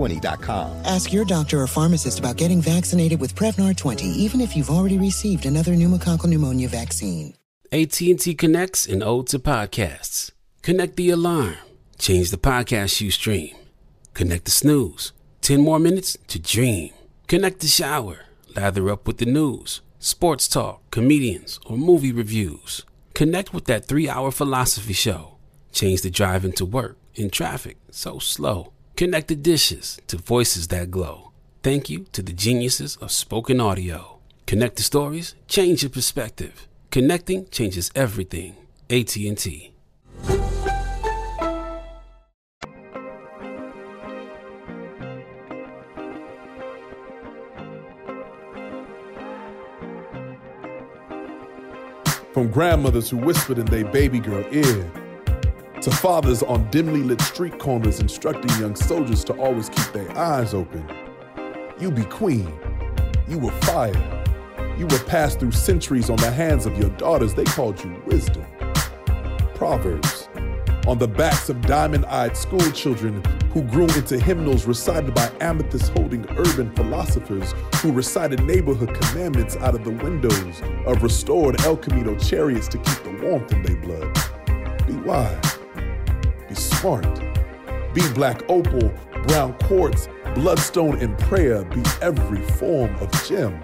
Prevnar20.com. Ask your doctor or pharmacist about getting vaccinated with Prevnar 20, even if you've already received another pneumococcal pneumonia vaccine. AT&T connects and ode to podcasts. Connect the alarm. Change the podcast you stream. Connect the snooze. 10 more minutes to dream. Connect the shower. Lather up with the news, sports talk, comedians, or movie reviews. Connect with that three hour philosophy show. Change the drive into work in traffic so slow. Connect the dishes to voices that glow. Thank you to the geniuses of spoken audio. Connect the stories, change your perspective. Connecting changes everything. AT&T. From grandmothers who whispered in their baby girl ear, to fathers on dimly lit street corners instructing young soldiers to always keep their eyes open. You be queen. You were fire. You were passed through centuries on the hands of your daughters. They called you wisdom. Proverbs. On the backs of diamond eyed school children who grew into hymnals recited by amethyst holding urban philosophers who recited neighborhood commandments out of the windows of restored El Camino chariots to keep the warmth in their blood. Be wise. Be smart. Be black opal, brown quartz, bloodstone, and prayer. Be every form of gem.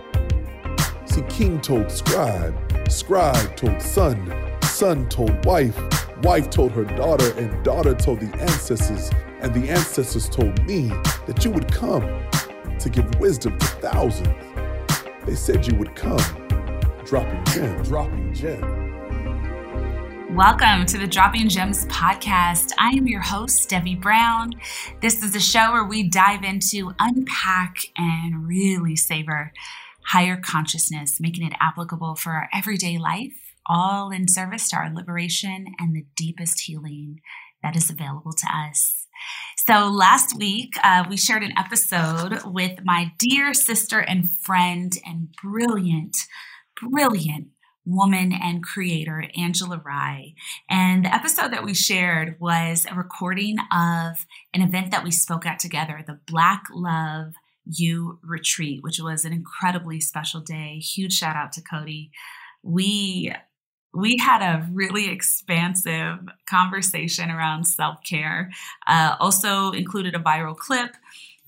See, king told scribe, scribe told son, son told wife, wife told her daughter, and daughter told the ancestors, and the ancestors told me that you would come to give wisdom to thousands. They said you would come, dropping gem, dropping gem. Welcome to the Dropping Gems podcast. I am your host, Debbie Brown. This is a show where we dive into, unpack, and really savor higher consciousness, making it applicable for our everyday life, all in service to our liberation and the deepest healing that is available to us. So, last week, uh, we shared an episode with my dear sister and friend and brilliant, brilliant woman and creator, Angela Rye. And the episode that we shared was a recording of an event that we spoke at together, the Black Love You Retreat, which was an incredibly special day. Huge shout out to Cody. We we had a really expansive conversation around self care. Uh, also included a viral clip.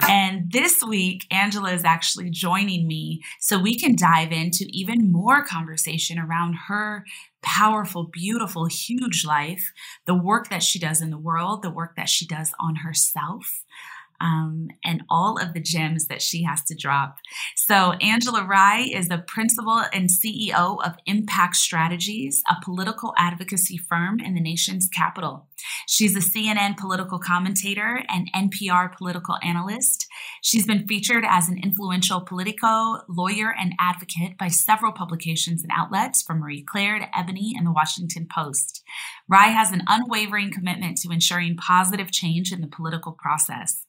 And this week, Angela is actually joining me so we can dive into even more conversation around her powerful, beautiful, huge life, the work that she does in the world, the work that she does on herself. Um, and all of the gems that she has to drop. So, Angela Rye is the principal and CEO of Impact Strategies, a political advocacy firm in the nation's capital. She's a CNN political commentator and NPR political analyst. She's been featured as an influential Politico lawyer and advocate by several publications and outlets, from Marie Claire to Ebony and the Washington Post. Rye has an unwavering commitment to ensuring positive change in the political process.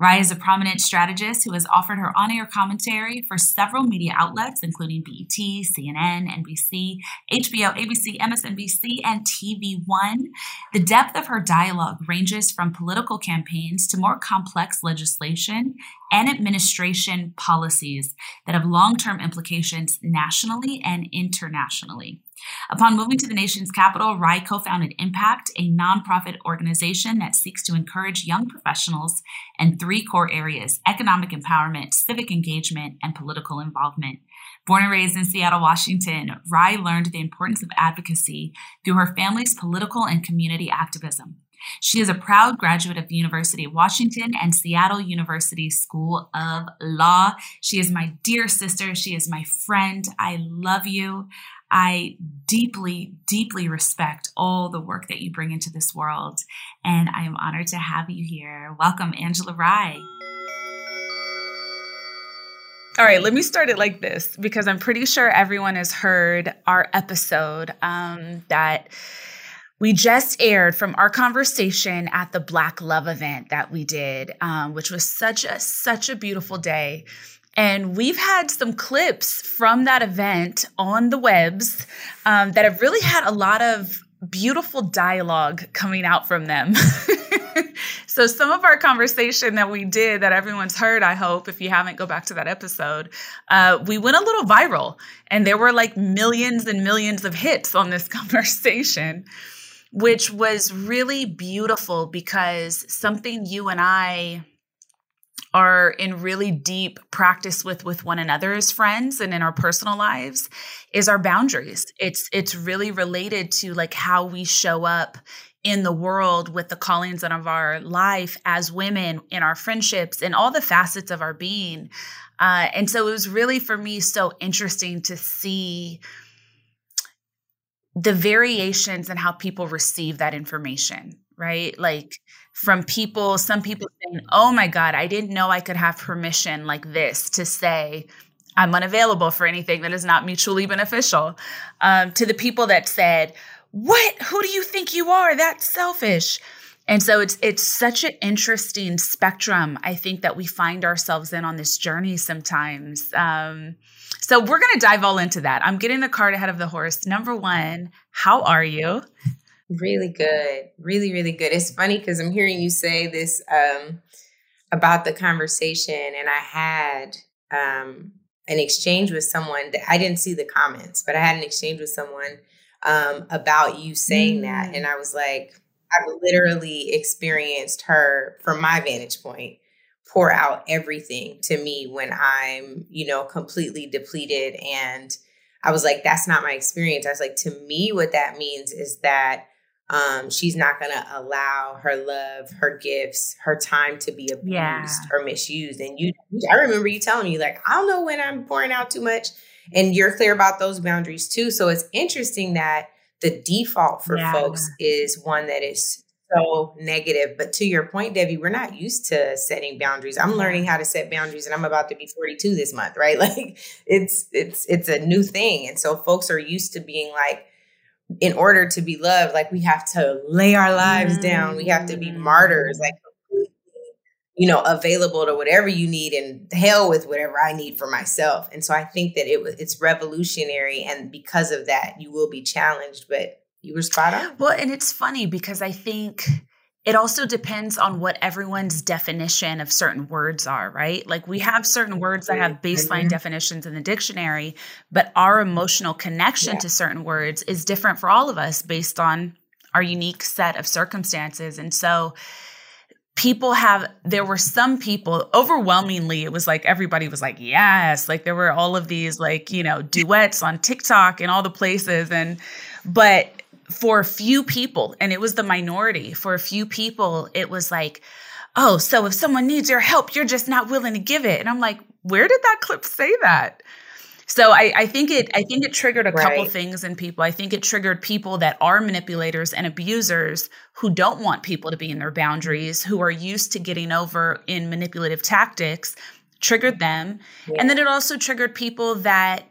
Rye is a prominent strategist who has offered her on air commentary for several media outlets, including BET, CNN, NBC, HBO, ABC, MSNBC, and TV One. The depth of her dialogue ranges from political campaigns to more complex legislation and administration policies that have long term implications nationally and internationally. Upon moving to the nation's capital, Rye co founded Impact, a nonprofit organization that seeks to encourage young professionals in three core areas economic empowerment, civic engagement, and political involvement. Born and raised in Seattle, Washington, Rye learned the importance of advocacy through her family's political and community activism. She is a proud graduate of the University of Washington and Seattle University School of Law. She is my dear sister. She is my friend. I love you. I deeply, deeply respect all the work that you bring into this world. And I am honored to have you here. Welcome, Angela Rye. All right, let me start it like this because I'm pretty sure everyone has heard our episode um, that we just aired from our conversation at the Black Love event that we did, um, which was such a such a beautiful day. And we've had some clips from that event on the webs um, that have really had a lot of beautiful dialogue coming out from them. so, some of our conversation that we did that everyone's heard, I hope, if you haven't, go back to that episode, uh, we went a little viral and there were like millions and millions of hits on this conversation, which was really beautiful because something you and I are in really deep practice with with one another as friends and in our personal lives is our boundaries. It's it's really related to like how we show up in the world with the callings and of our life as women in our friendships and all the facets of our being. Uh, and so it was really for me so interesting to see the variations in how people receive that information right? Like from people, some people saying, Oh my God, I didn't know I could have permission like this to say, I'm unavailable for anything that is not mutually beneficial. Um, to the people that said, What? Who do you think you are? That's selfish. And so it's it's such an interesting spectrum, I think, that we find ourselves in on this journey sometimes. Um, so we're gonna dive all into that. I'm getting the cart ahead of the horse. Number one, how are you? Really good. Really, really good. It's funny because I'm hearing you say this um, about the conversation, and I had um, an exchange with someone that I didn't see the comments, but I had an exchange with someone um, about you saying mm. that. And I was like, I've literally experienced her from my vantage point pour out everything to me when I'm, you know, completely depleted. And I was like, that's not my experience. I was like, to me, what that means is that um, she's not going to allow her love, her gifts, her time to be abused yeah. or misused. And you, I remember you telling me, like, I don't know when I'm pouring out too much. And you're clear about those boundaries too. So it's interesting that the default for yeah. folks is one that is so negative. But to your point, Debbie, we're not used to setting boundaries. I'm learning how to set boundaries and I'm about to be 42 this month, right? Like it's it's it's a new thing. And so folks are used to being like, in order to be loved, like we have to lay our lives mm-hmm. down. We have to be martyrs, like you know, available to whatever you need and hell with whatever I need for myself. And so I think that it was it's revolutionary and because of that you will be challenged, but you were spot on. Well, and it's funny because I think it also depends on what everyone's definition of certain words are, right? Like we have certain words that have baseline mm-hmm. definitions in the dictionary, but our emotional connection yeah. to certain words is different for all of us based on our unique set of circumstances. And so people have there were some people overwhelmingly it was like everybody was like yes like there were all of these like you know duets on TikTok and all the places and but for a few people, and it was the minority, for a few people, it was like, oh, so if someone needs your help, you're just not willing to give it. And I'm like, where did that clip say that? So I, I think it I think it triggered a right. couple things in people. I think it triggered people that are manipulators and abusers who don't want people to be in their boundaries, who are used to getting over in manipulative tactics, triggered them. Yeah. And then it also triggered people that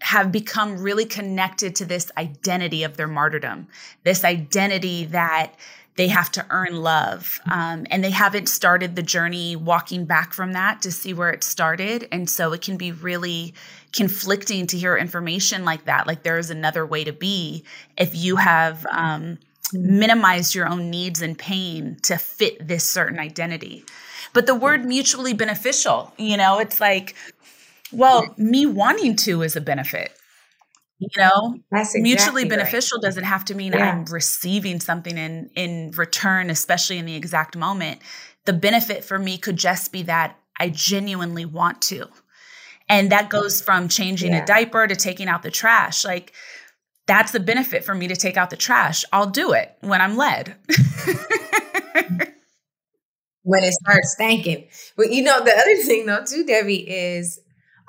have become really connected to this identity of their martyrdom, this identity that they have to earn love. Um, and they haven't started the journey walking back from that to see where it started. And so it can be really conflicting to hear information like that. Like there is another way to be if you have um, minimized your own needs and pain to fit this certain identity. But the word mutually beneficial, you know, it's like, well, me wanting to is a benefit you know? Exactly mutually beneficial right. doesn't have to mean yeah. i'm receiving something in in return especially in the exact moment. The benefit for me could just be that i genuinely want to. And that goes from changing yeah. a diaper to taking out the trash. Like that's the benefit for me to take out the trash. I'll do it when i'm led. When it starts stinking. But you know the other thing though too debbie is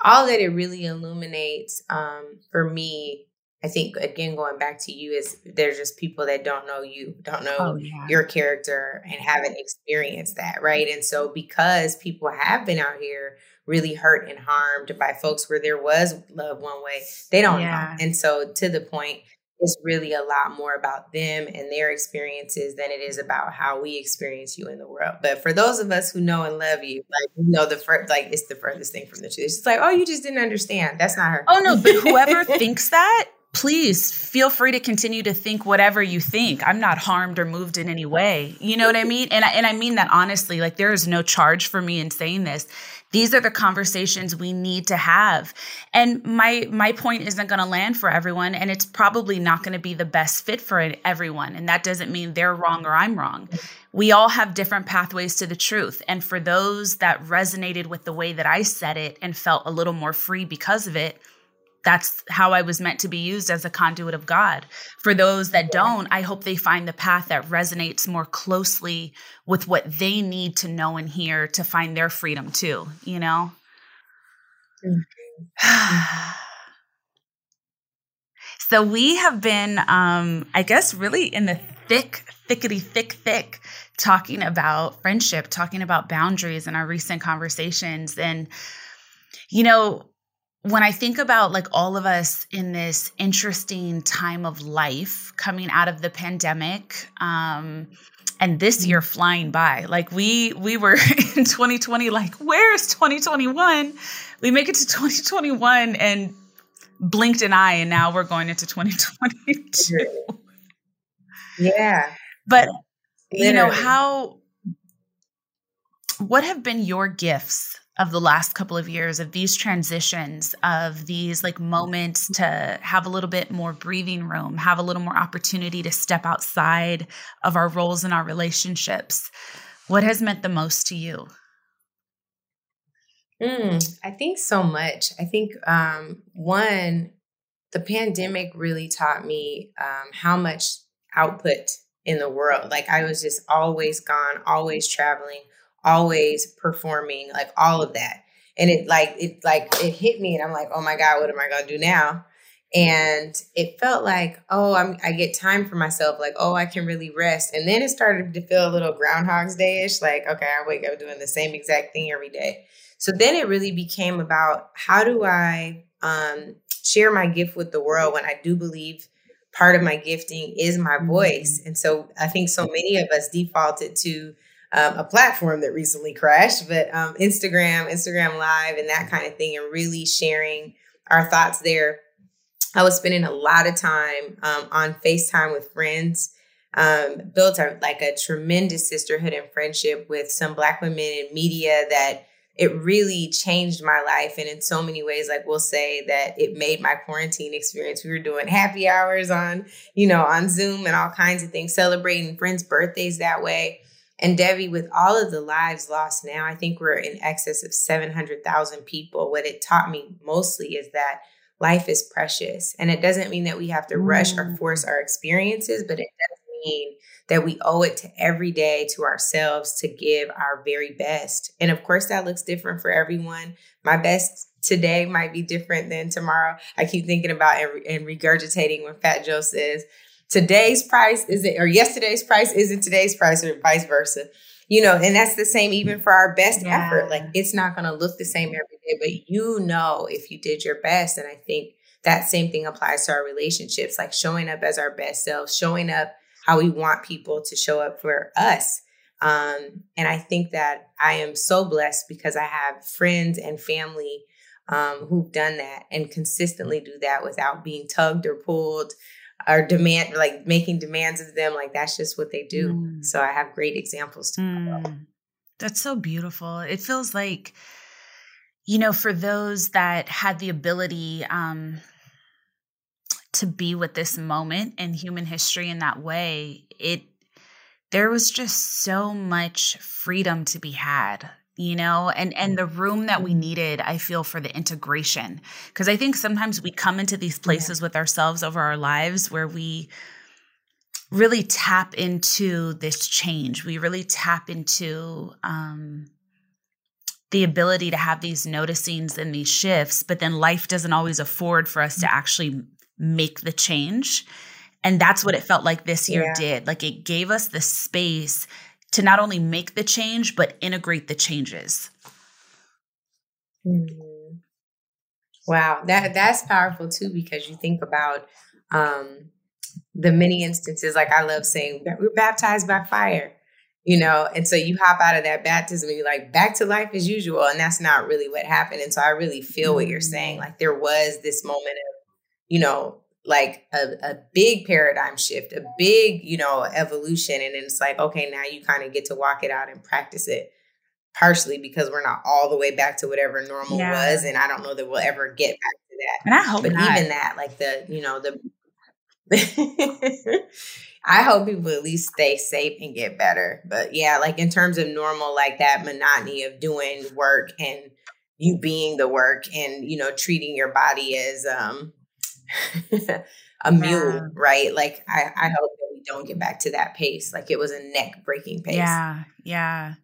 all that it really illuminates um, for me I think again going back to you is there's just people that don't know you, don't know oh, yeah. your character and haven't experienced that, right? And so because people have been out here really hurt and harmed by folks where there was love one way, they don't yeah. know. And so to the point, it's really a lot more about them and their experiences than it is about how we experience you in the world. But for those of us who know and love you, like you know the first like it's the furthest thing from the truth. It's like, oh, you just didn't understand. That's not her. Oh no, but whoever thinks that, please feel free to continue to think whatever you think. I'm not harmed or moved in any way. You know what I mean? And I, and I mean that honestly. Like there is no charge for me in saying this. These are the conversations we need to have. And my my point isn't going to land for everyone and it's probably not going to be the best fit for everyone. And that doesn't mean they're wrong or I'm wrong. We all have different pathways to the truth. And for those that resonated with the way that I said it and felt a little more free because of it, that's how I was meant to be used as a conduit of God. For those that don't, I hope they find the path that resonates more closely with what they need to know and hear to find their freedom too, you know? so we have been, um, I guess, really in the thick, thickety, thick, thick talking about friendship, talking about boundaries in our recent conversations. And, you know, when I think about like all of us in this interesting time of life coming out of the pandemic, um, and this year flying by, like we we were in 2020, like where's 2021? We make it to 2021 and blinked an eye, and now we're going into 2022. Yeah, but Literally. you know how. What have been your gifts of the last couple of years of these transitions of these like moments to have a little bit more breathing room have a little more opportunity to step outside of our roles in our relationships. What has meant the most to you? Mm, i think so much. I think um, one the pandemic really taught me um, how much output in the world. Like i was just always gone always traveling always performing, like all of that. And it like it like it hit me and I'm like, oh my God, what am I gonna do now? And it felt like, oh, I'm I get time for myself, like, oh, I can really rest. And then it started to feel a little groundhog's day-ish, like, okay, I wake up doing the same exact thing every day. So then it really became about how do I um share my gift with the world when I do believe part of my gifting is my voice. Mm-hmm. And so I think so many of us defaulted to um, a platform that recently crashed, but um, Instagram, Instagram Live, and that kind of thing, and really sharing our thoughts there. I was spending a lot of time um, on FaceTime with friends. Um, built a, like a tremendous sisterhood and friendship with some Black women in media that it really changed my life. And in so many ways, like we'll say that it made my quarantine experience. We were doing happy hours on, you know, on Zoom and all kinds of things, celebrating friends' birthdays that way. And Debbie, with all of the lives lost now, I think we're in excess of 700,000 people. What it taught me mostly is that life is precious. And it doesn't mean that we have to rush or mm. force our experiences, but it does mean that we owe it to every day to ourselves to give our very best. And of course, that looks different for everyone. My best today might be different than tomorrow. I keep thinking about and, and regurgitating when Fat Joe says, today's price isn't or yesterday's price isn't today's price or vice versa you know and that's the same even for our best yeah. effort like it's not going to look the same every day but you know if you did your best and i think that same thing applies to our relationships, like showing up as our best selves, showing up how we want people to show up for us. Um, and I think that I am so blessed because I have friends and family um, who've done that and consistently do that without being tugged or pulled or demand like making demands of them like that's just what they do mm. so i have great examples to mm. that's so beautiful it feels like you know for those that had the ability um to be with this moment in human history in that way it there was just so much freedom to be had you know and and the room that we mm-hmm. needed i feel for the integration because i think sometimes we come into these places yeah. with ourselves over our lives where we really tap into this change we really tap into um the ability to have these noticings and these shifts but then life doesn't always afford for us to mm-hmm. actually make the change and that's what it felt like this year yeah. did like it gave us the space to not only make the change but integrate the changes mm-hmm. wow that that's powerful too because you think about um the many instances like i love saying we're baptized by fire you know and so you hop out of that baptism and you're like back to life as usual and that's not really what happened and so i really feel what you're saying mm-hmm. like there was this moment of you know like a, a big paradigm shift, a big, you know, evolution. And it's like, okay, now you kind of get to walk it out and practice it. Partially because we're not all the way back to whatever normal yeah. was. And I don't know that we'll ever get back to that. And I hope But not. even that, like the, you know, the I hope people at least stay safe and get better. But yeah, like in terms of normal, like that monotony of doing work and you being the work and, you know, treating your body as um a mule, yeah. right? Like I, I hope that we don't get back to that pace. Like it was a neck breaking pace. Yeah. Yeah.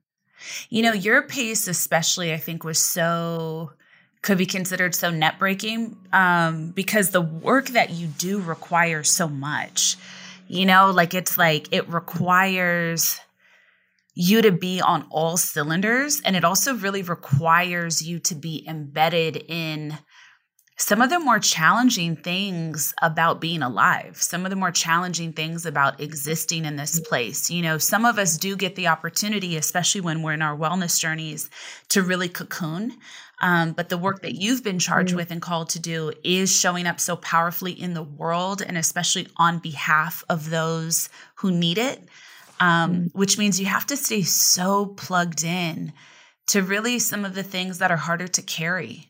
You know, your pace especially, I think, was so could be considered so net breaking um, because the work that you do requires so much. You know, like it's like it requires you to be on all cylinders and it also really requires you to be embedded in some of the more challenging things about being alive, some of the more challenging things about existing in this place. You know, some of us do get the opportunity, especially when we're in our wellness journeys, to really cocoon. Um, but the work that you've been charged mm-hmm. with and called to do is showing up so powerfully in the world and especially on behalf of those who need it, um, mm-hmm. which means you have to stay so plugged in to really some of the things that are harder to carry.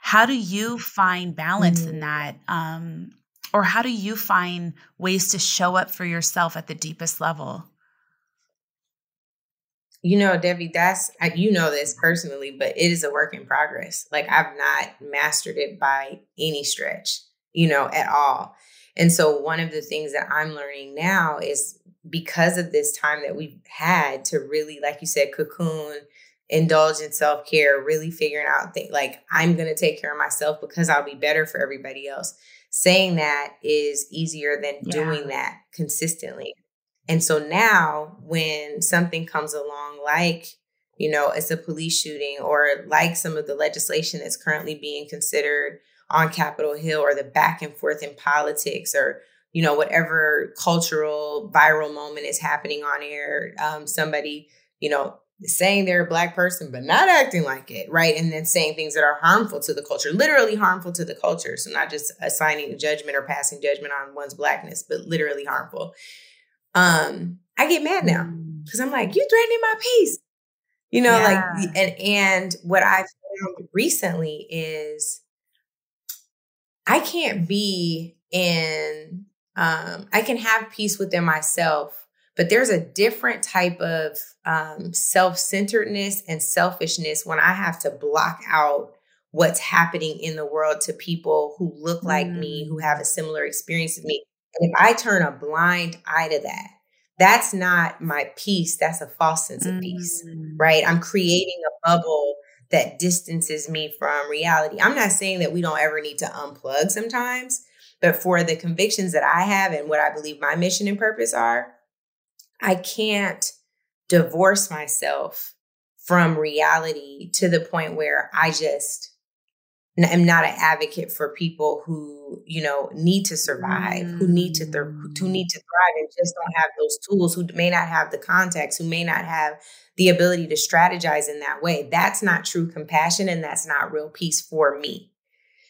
How do you find balance mm-hmm. in that? Um, or how do you find ways to show up for yourself at the deepest level? You know, Debbie, that's, you know this personally, but it is a work in progress. Like I've not mastered it by any stretch, you know, at all. And so one of the things that I'm learning now is because of this time that we've had to really, like you said, cocoon indulge in self care, really figuring out things like I'm going to take care of myself because I'll be better for everybody else. Saying that is easier than yeah. doing that consistently. And so now when something comes along like, you know, it's a police shooting or like some of the legislation that's currently being considered on Capitol Hill or the back and forth in politics or you know whatever cultural viral moment is happening on air um, somebody you know saying they're a black person but not acting like it right and then saying things that are harmful to the culture literally harmful to the culture so not just assigning judgment or passing judgment on one's blackness but literally harmful um i get mad now because mm. i'm like you're threatening my peace you know yeah. like and and what I've found recently is i can't be in um i can have peace within myself but there's a different type of um, self centeredness and selfishness when I have to block out what's happening in the world to people who look like mm. me, who have a similar experience with me. And if I turn a blind eye to that, that's not my peace. That's a false sense of peace, mm. right? I'm creating a bubble that distances me from reality. I'm not saying that we don't ever need to unplug sometimes, but for the convictions that I have and what I believe my mission and purpose are, I can't divorce myself from reality to the point where I just am not an advocate for people who you know need to survive who need to th- who need to thrive and just don't have those tools who may not have the context who may not have the ability to strategize in that way. That's not true compassion and that's not real peace for me.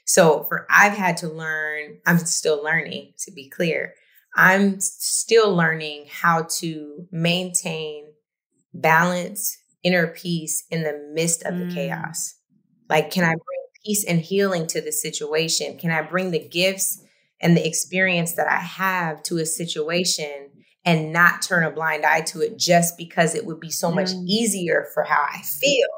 So for i've had to learn i'm still learning to be clear i'm still learning how to maintain balance inner peace in the midst of mm. the chaos like can i bring peace and healing to the situation? Can I bring the gifts and the experience that I have to a situation and not turn a blind eye to it just because it would be so much mm. easier for how I feel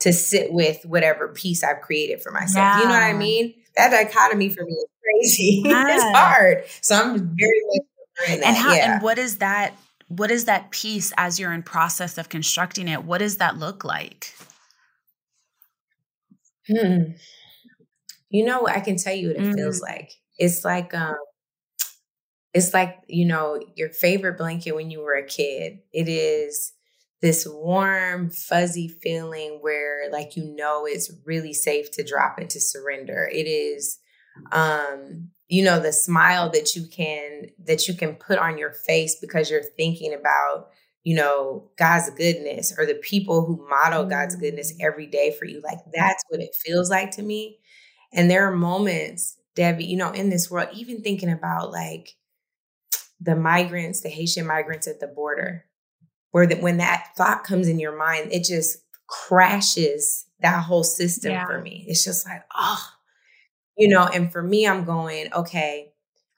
to sit with whatever peace I've created for myself? Yeah. You know what I mean? That dichotomy for me is crazy. Yeah. it's hard. So I'm very much and how yeah. and what is that what is that piece as you're in process of constructing it what does that look like Hmm. You know, I can tell you what it mm-hmm. feels like. It's like um it's like, you know, your favorite blanket when you were a kid. It is this warm, fuzzy feeling where like you know it's really safe to drop into surrender. It is um you know the smile that you can that you can put on your face because you're thinking about you know, God's goodness or the people who model God's goodness mm. every day for you. Like that's what it feels like to me. And there are moments, Debbie, you know, in this world, even thinking about like the migrants, the Haitian migrants at the border, where that when that thought comes in your mind, it just crashes that whole system yeah. for me. It's just like, oh, you know, and for me, I'm going, okay,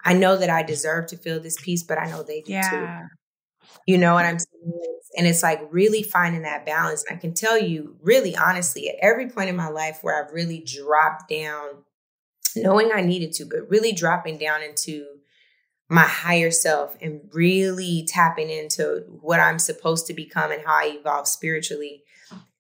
I know that I deserve to feel this peace, but I know they do yeah. too. You know what I'm saying? And it's like really finding that balance. And I can tell you, really honestly, at every point in my life where I've really dropped down, knowing I needed to, but really dropping down into my higher self and really tapping into what I'm supposed to become and how I evolve spiritually.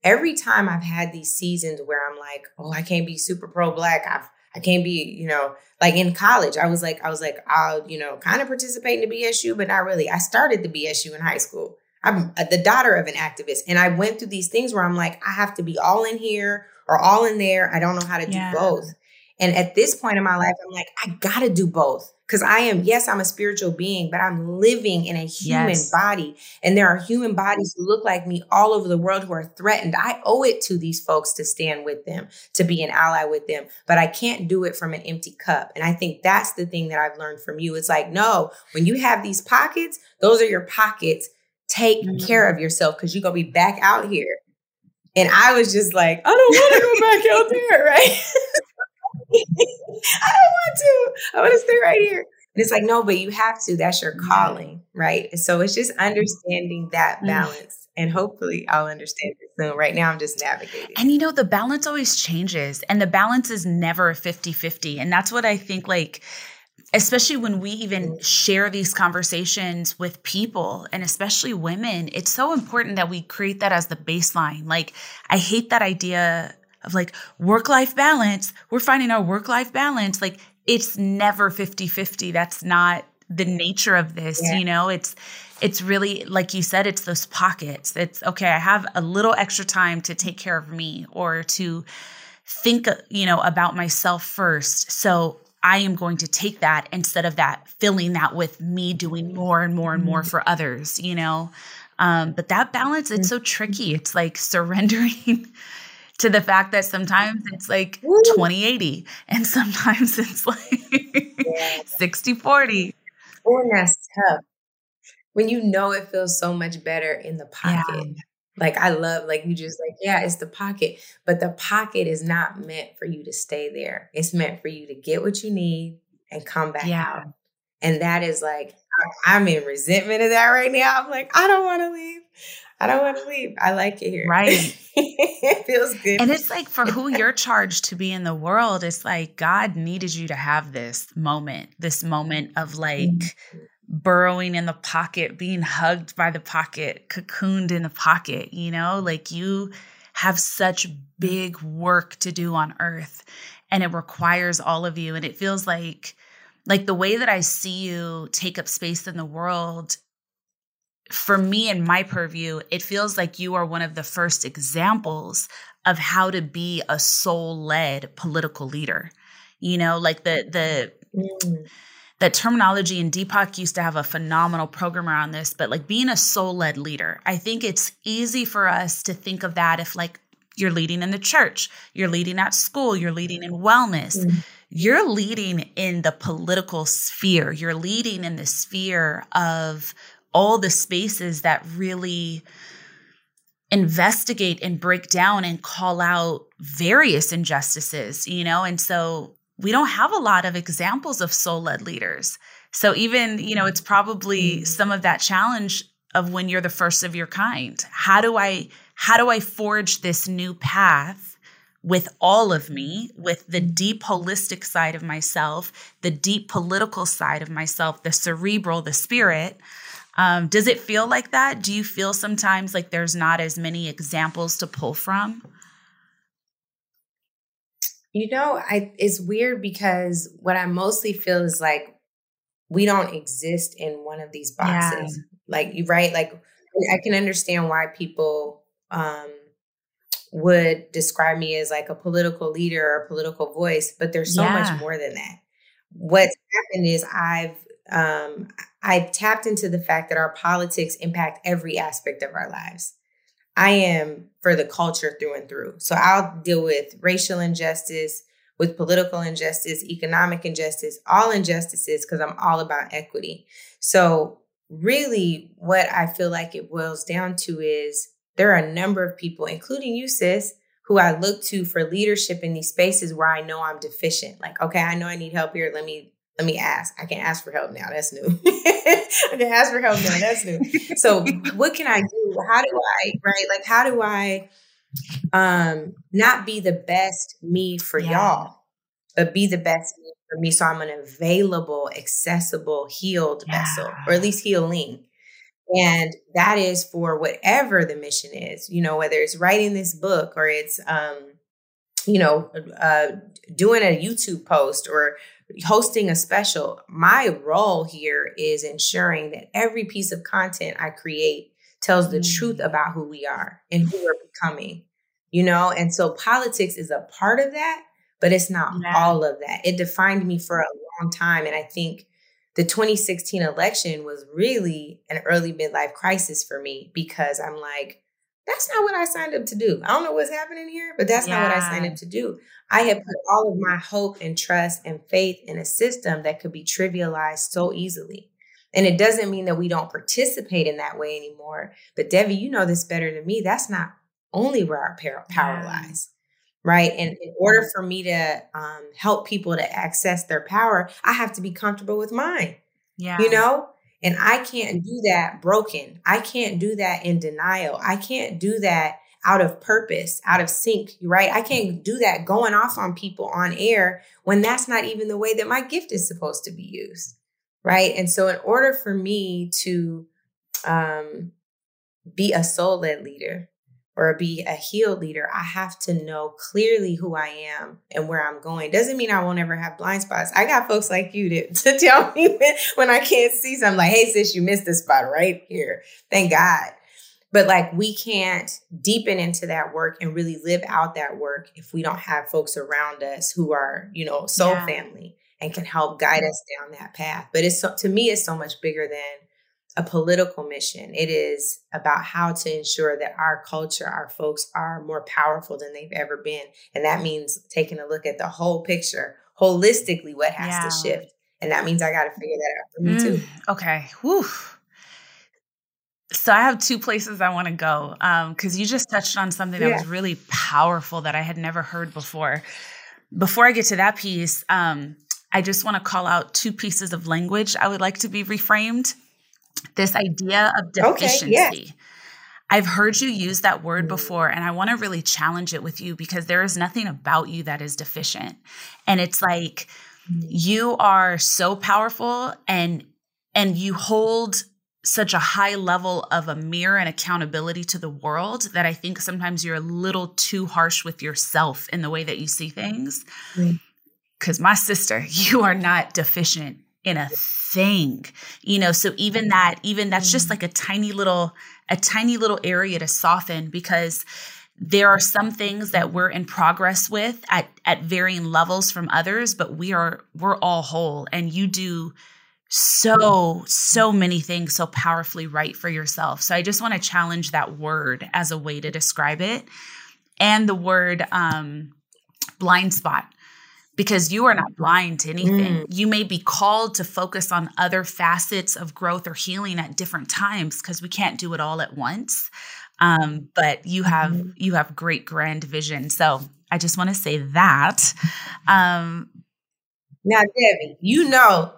Every time I've had these seasons where I'm like, oh, I can't be super pro black. I've I can't be, you know, like in college, I was like, I was like, I'll, you know, kind of participate in the BSU, but not really. I started the BSU in high school. I'm uh, the daughter of an activist. And I went through these things where I'm like, I have to be all in here or all in there. I don't know how to do yeah. both. And at this point in my life, I'm like, I gotta do both. Because I am, yes, I'm a spiritual being, but I'm living in a human yes. body. And there are human bodies who look like me all over the world who are threatened. I owe it to these folks to stand with them, to be an ally with them, but I can't do it from an empty cup. And I think that's the thing that I've learned from you. It's like, no, when you have these pockets, those are your pockets. Take mm-hmm. care of yourself because you're going to be back out here. And I was just like, I don't want to go back out there, right? I don't want to. I want to stay right here. And it's like, no, but you have to. That's your calling, right? And so it's just understanding that mm. balance. And hopefully I'll understand it soon. Right now I'm just navigating. And you know, the balance always changes. And the balance is never 50-50. And that's what I think like especially when we even mm. share these conversations with people and especially women, it's so important that we create that as the baseline. Like, I hate that idea of like work life balance. We're finding our work life balance. Like it's never 50 50. That's not the nature of this, yeah. you know? It's, it's really like you said it's those pockets it's okay i have a little extra time to take care of me or to think you know about myself first so i am going to take that instead of that filling that with me doing more and more and more mm-hmm. for others you know um, but that balance it's so tricky it's like surrendering to the fact that sometimes it's like 2080 and sometimes it's like 60 40. Oh, that's tough. When you know it feels so much better in the pocket. Yeah. Like I love, like you just like, yeah, it's the pocket. But the pocket is not meant for you to stay there. It's meant for you to get what you need and come back yeah. out. And that is like, I'm in resentment of that right now. I'm like, I don't want to leave. I don't want to leave. I like it here. Right. it feels good. And it's like for who you're charged to be in the world, it's like God needed you to have this moment, this moment of like mm-hmm. burrowing in the pocket, being hugged by the pocket, cocooned in the pocket, you know? Like you have such big work to do on earth and it requires all of you and it feels like like the way that I see you take up space in the world for me in my purview, it feels like you are one of the first examples of how to be a soul led political leader. You know, like the the mm. that terminology and Deepak used to have a phenomenal program around this, but like being a soul led leader, I think it's easy for us to think of that if like you're leading in the church, you're leading at school, you're leading in wellness. Mm. You're leading in the political sphere. You're leading in the sphere of all the spaces that really investigate and break down and call out various injustices, you know? And so we don't have a lot of examples of soul led leaders. So even, you know, it's probably mm. some of that challenge of when you're the first of your kind. How do I how do I forge this new path with all of me, with the deep holistic side of myself, the deep political side of myself, the cerebral, the spirit? Um, does it feel like that? Do you feel sometimes like there's not as many examples to pull from? You know, I it's weird because what I mostly feel is like we don't exist in one of these boxes. Yeah. Like you right, like I can understand why people um would describe me as like a political leader or a political voice, but there's so yeah. much more than that. What's happened is I've um I've tapped into the fact that our politics impact every aspect of our lives. I am for the culture through and through. So I'll deal with racial injustice, with political injustice, economic injustice, all injustices, because I'm all about equity. So, really, what I feel like it boils down to is there are a number of people, including you, sis, who I look to for leadership in these spaces where I know I'm deficient. Like, okay, I know I need help here. Let me let me ask. I can ask for help now. That's new. I can ask for help now. That's new. So what can I do? How do I, right? Like, how do I um not be the best me for yeah. y'all, but be the best me for me. So I'm an available, accessible, healed yeah. vessel, or at least healing. And that is for whatever the mission is, you know, whether it's writing this book or it's um, you know, uh doing a YouTube post or hosting a special, my role here is ensuring that every piece of content I create tells the truth mm. about who we are and who we're becoming, you know? And so politics is a part of that, but it's not yeah. all of that. It defined me for a long time. And I think the 2016 election was really an early midlife crisis for me because I'm like, that's not what I signed up to do. I don't know what's happening here, but that's yeah. not what I signed up to do. I had put all of my hope and trust and faith in a system that could be trivialized so easily. And it doesn't mean that we don't participate in that way anymore. But Debbie, you know this better than me. That's not only where our power lies, right? And in order for me to um, help people to access their power, I have to be comfortable with mine. Yeah. You know, and I can't do that broken. I can't do that in denial. I can't do that out of purpose, out of sync, right? I can't do that going off on people on air when that's not even the way that my gift is supposed to be used, right? And so, in order for me to um, be a soul led leader, or be a healed leader, I have to know clearly who I am and where I'm going. Doesn't mean I won't ever have blind spots. I got folks like you to, to tell me when, when I can't see something like, hey, sis, you missed this spot right here. Thank God. But like we can't deepen into that work and really live out that work if we don't have folks around us who are, you know, soul yeah. family and can help guide us down that path. But it's so, to me, it's so much bigger than a political mission. It is about how to ensure that our culture, our folks are more powerful than they've ever been. And that means taking a look at the whole picture, holistically, what has yeah. to shift. And that means I got to figure that out for me mm, too. Okay. Whew. So I have two places I want to go because um, you just touched on something that yeah. was really powerful that I had never heard before. Before I get to that piece, um, I just want to call out two pieces of language I would like to be reframed this idea of deficiency. Okay, yeah. I've heard you use that word before, and I want to really challenge it with you because there is nothing about you that is deficient. And it's like mm-hmm. you are so powerful and and you hold such a high level of a mirror and accountability to the world that I think sometimes you're a little too harsh with yourself in the way that you see things. Because, my sister, you are not deficient in a thing you know? So even mm-hmm. that even that's just mm-hmm. like a tiny little a tiny little area to soften because there are some things that we're in progress with at at varying levels from others but we are we're all whole. And you do so so mm-hmm. many things so powerfully right for yourself. So i just want to challenge that word as a way to describe it. And the word um blind spot because you are not blind to anything. Mm. You may be called to focus on other facets of growth or healing at different times because we can't do it all at once. Um, but you have mm-hmm. you have great grand vision. So I just want to say that. Um, now, Debbie, you know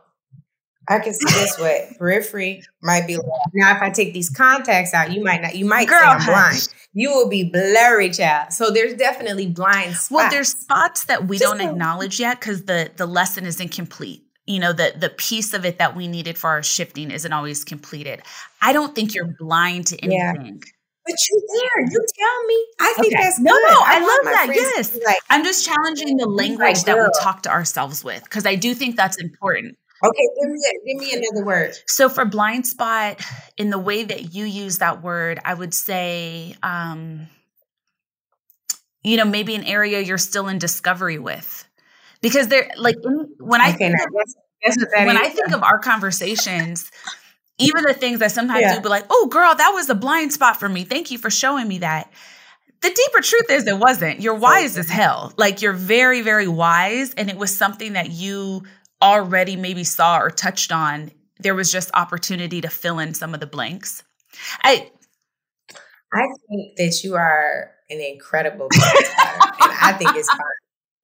I can see this way. Periphery might be now. If I take these contacts out, you might not. You might Girl, I'm blind. You will be blurry, child. So there's definitely blind spots. Well, there's spots that we Just don't acknowledge yet because the the lesson is incomplete. You know, the the piece of it that we needed for our shifting isn't always completed. I don't think you're blind to anything. Yeah. But you there, you tell me. I think okay. that's no, good. no. I, I love that. Yes, like, I'm just challenging the language that we talk to ourselves with because I do think that's important. Okay, give me, give me another word. So for blind spot, in the way that you use that word, I would say, um, you know, maybe an area you're still in discovery with, because they're like when I okay, think of, that's, that's when is. I think of our conversations. Even the things that sometimes yeah. you be like, "Oh, girl, that was a blind spot for me. Thank you for showing me that." the deeper truth is it wasn't. You're wise as hell. Like you're very, very wise. And it was something that you already maybe saw or touched on, there was just opportunity to fill in some of the blanks. I I think that you are an incredible and I think it's fun.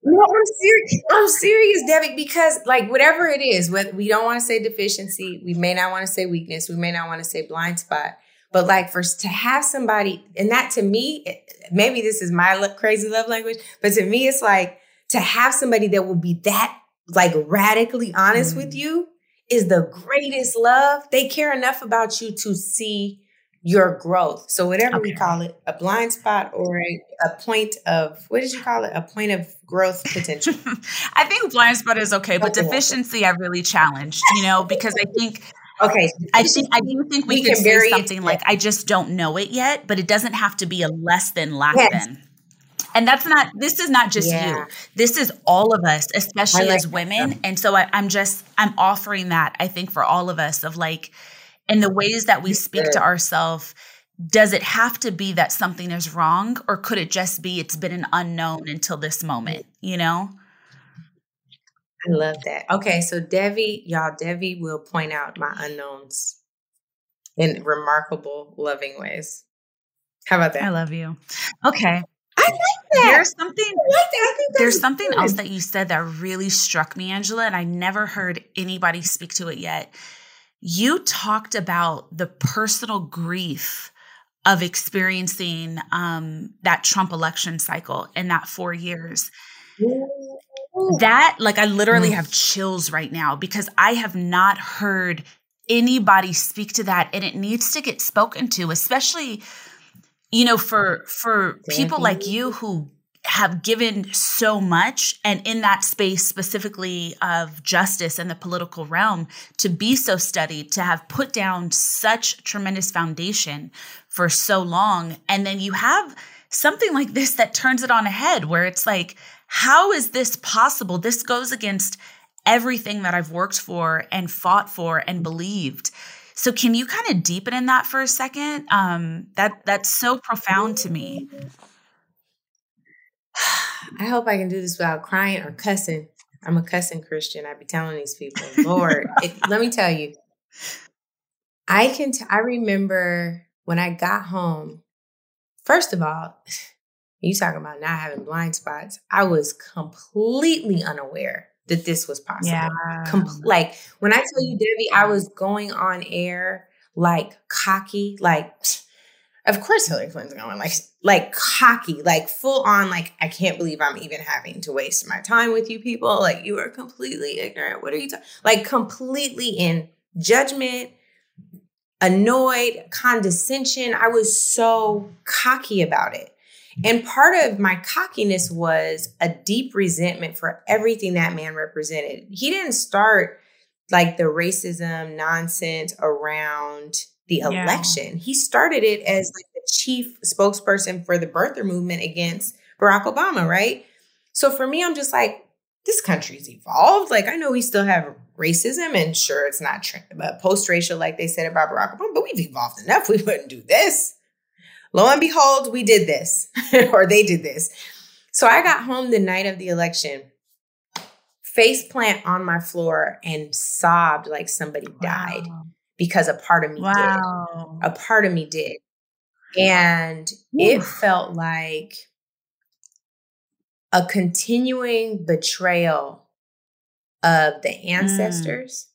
No, I'm serious. I'm serious, Debbie, because like whatever it is, what we don't want to say deficiency, we may not want to say weakness, we may not want to say blind spot, but like for to have somebody, and that to me, eh, maybe this is my crazy love language, but to me, it's like to have somebody that will be that like radically honest mm. with you is the greatest love. They care enough about you to see your growth. So whatever okay. we call it, a blind spot or a, a, point of what did you call it? A point of growth potential. I think blind spot is okay, but deficiency I really challenged, you know, because I think Okay. I think I do think we, we could say something like I just don't know it yet, but it doesn't have to be a less than lack yes. than. And that's not, this is not just yeah. you. This is all of us, especially like as women. That. And so I, I'm just, I'm offering that, I think, for all of us of like, in the ways that we speak to ourselves, does it have to be that something is wrong or could it just be it's been an unknown until this moment, you know? I love that. Okay, so Debbie, y'all, Debbie will point out my unknowns in remarkable, loving ways. How about that? I love you. Okay. I like that. There's something. I like that. I think there's something good. else that you said that really struck me, Angela, and I never heard anybody speak to it yet. You talked about the personal grief of experiencing um, that Trump election cycle in that four years. That, like, I literally mm. have chills right now because I have not heard anybody speak to that, and it needs to get spoken to, especially you know for for people like you who have given so much and in that space specifically of justice and the political realm to be so studied to have put down such tremendous foundation for so long. And then you have something like this that turns it on a head where it's like how is this possible? This goes against everything that I've worked for and fought for and believed so can you kind of deepen in that for a second? Um, that that's so profound to me. I hope I can do this without crying or cussing. I'm a cussing Christian. I'd be telling these people, Lord, let me tell you. I can. T- I remember when I got home. First of all, you talking about not having blind spots. I was completely unaware that this was possible. Yeah. Com- like when I tell you, Debbie, I was going on air like cocky, like of course Hillary Clinton's going like like cocky, like full on, like I can't believe I'm even having to waste my time with you people. Like you are completely ignorant. What are you talking? Like completely in judgment, annoyed, condescension. I was so cocky about it. And part of my cockiness was a deep resentment for everything that man represented. He didn't start like the racism nonsense around the election. Yeah. He started it as like the chief spokesperson for the birther movement against Barack Obama, right? So for me, I'm just like, this country's evolved. Like I know we still have racism, and sure, it's not post-racial like they said about Barack Obama, but we've evolved enough. We wouldn't do this. Lo and behold, we did this, or they did this. So I got home the night of the election, face plant on my floor, and sobbed like somebody wow. died because a part of me wow. did. A part of me did. And Ooh. it felt like a continuing betrayal of the mm. ancestors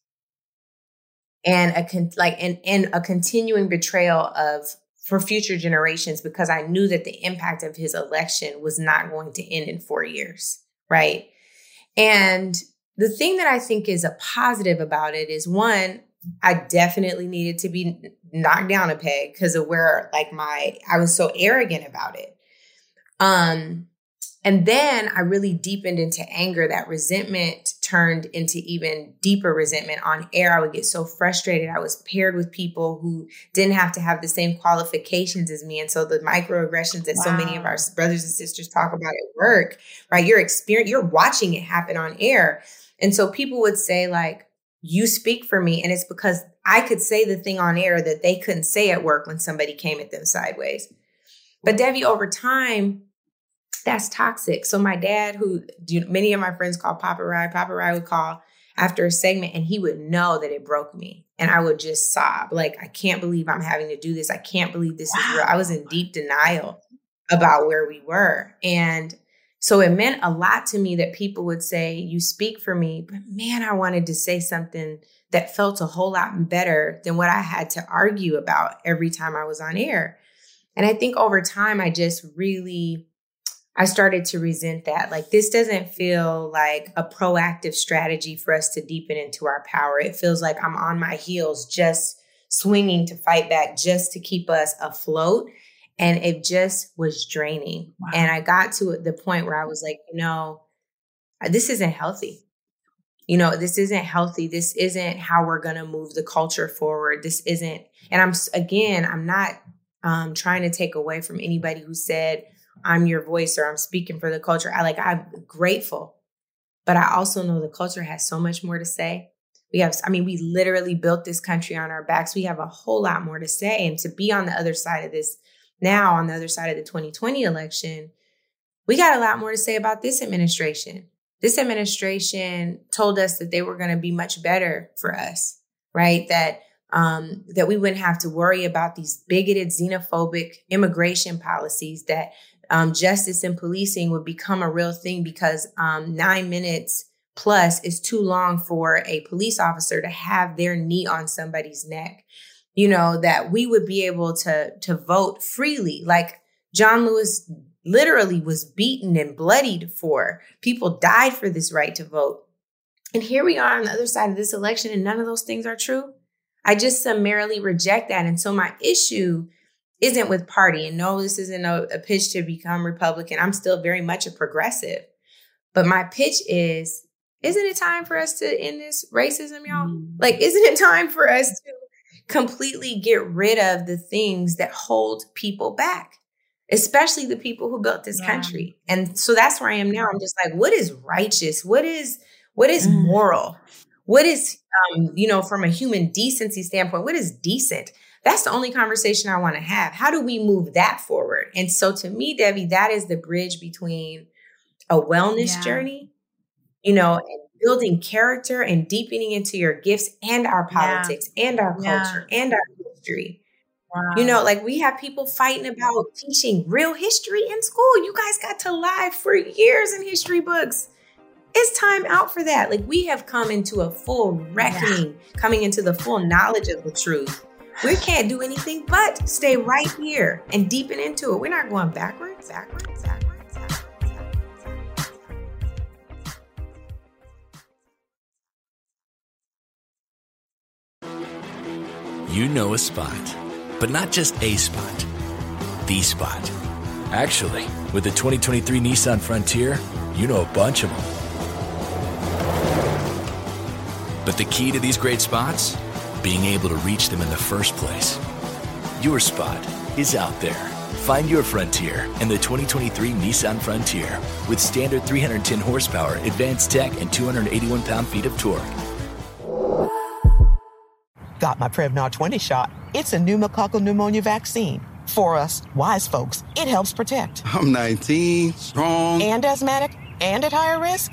mm. and a con- like and, and a continuing betrayal of for future generations because I knew that the impact of his election was not going to end in 4 years, right? And the thing that I think is a positive about it is one, I definitely needed to be knocked down a peg because of where like my I was so arrogant about it. Um and then I really deepened into anger. That resentment turned into even deeper resentment on air. I would get so frustrated. I was paired with people who didn't have to have the same qualifications as me. And so the microaggressions that wow. so many of our brothers and sisters talk about at work, right? You're experience, you're watching it happen on air. And so people would say, like, you speak for me. And it's because I could say the thing on air that they couldn't say at work when somebody came at them sideways. But Debbie, over time, that's toxic. So my dad, who many of my friends call Papa Rye, Papa Rye would call after a segment and he would know that it broke me. And I would just sob, like, I can't believe I'm having to do this. I can't believe this wow. is real. I was in deep denial about where we were. And so it meant a lot to me that people would say, You speak for me. But man, I wanted to say something that felt a whole lot better than what I had to argue about every time I was on air. And I think over time, I just really I started to resent that. Like, this doesn't feel like a proactive strategy for us to deepen into our power. It feels like I'm on my heels, just swinging to fight back, just to keep us afloat. And it just was draining. Wow. And I got to the point where I was like, you know, this isn't healthy. You know, this isn't healthy. This isn't how we're going to move the culture forward. This isn't, and I'm, again, I'm not um, trying to take away from anybody who said, I'm your voice or I'm speaking for the culture. I like, I'm grateful. But I also know the culture has so much more to say. We have, I mean, we literally built this country on our backs. We have a whole lot more to say. And to be on the other side of this now, on the other side of the 2020 election, we got a lot more to say about this administration. This administration told us that they were going to be much better for us, right? That um, that we wouldn't have to worry about these bigoted, xenophobic immigration policies, that um, justice and policing would become a real thing because um, nine minutes plus is too long for a police officer to have their knee on somebody's neck. You know that we would be able to to vote freely, like John Lewis literally was beaten and bloodied for. People died for this right to vote. And here we are on the other side of this election, and none of those things are true. I just summarily reject that. And so my issue isn't with party. And no, this isn't a, a pitch to become Republican. I'm still very much a progressive. But my pitch is isn't it time for us to end this racism, y'all? Mm. Like, isn't it time for us to completely get rid of the things that hold people back, especially the people who built this yeah. country? And so that's where I am now. I'm just like, what is righteous? What is what is mm. moral? What is um, you know, from a human decency standpoint, what is decent? That's the only conversation I want to have. How do we move that forward? And so to me, Debbie, that is the bridge between a wellness yeah. journey, you know, and building character and deepening into your gifts and our politics yeah. and our culture yeah. and our history. Wow. You know, like we have people fighting about teaching real history in school. You guys got to lie for years in history books. It's time out for that. Like we have come into a full reckoning, coming into the full knowledge of the truth we can't do anything but stay right here and deepen into it. We're not going backwards, backwards, backwards. You know a spot, but not just a spot, the spot. Actually, with the 2023 Nissan Frontier, you know a bunch of them. But the key to these great spots? Being able to reach them in the first place. Your spot is out there. Find your frontier in the 2023 Nissan Frontier with standard 310 horsepower, advanced tech, and 281 pound feet of torque. Got my Prevnar 20 shot. It's a pneumococcal pneumonia vaccine. For us, wise folks, it helps protect. I'm 19, strong. And asthmatic and at higher risk?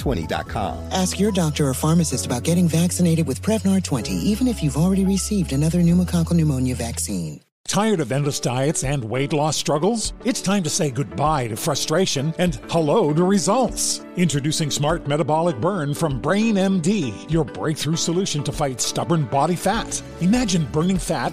Prevnar20.com. Ask your doctor or pharmacist about getting vaccinated with Prevnar 20, even if you've already received another pneumococcal pneumonia vaccine. Tired of endless diets and weight loss struggles? It's time to say goodbye to frustration and hello to results. Introducing Smart Metabolic Burn from BrainMD, your breakthrough solution to fight stubborn body fat. Imagine burning fat,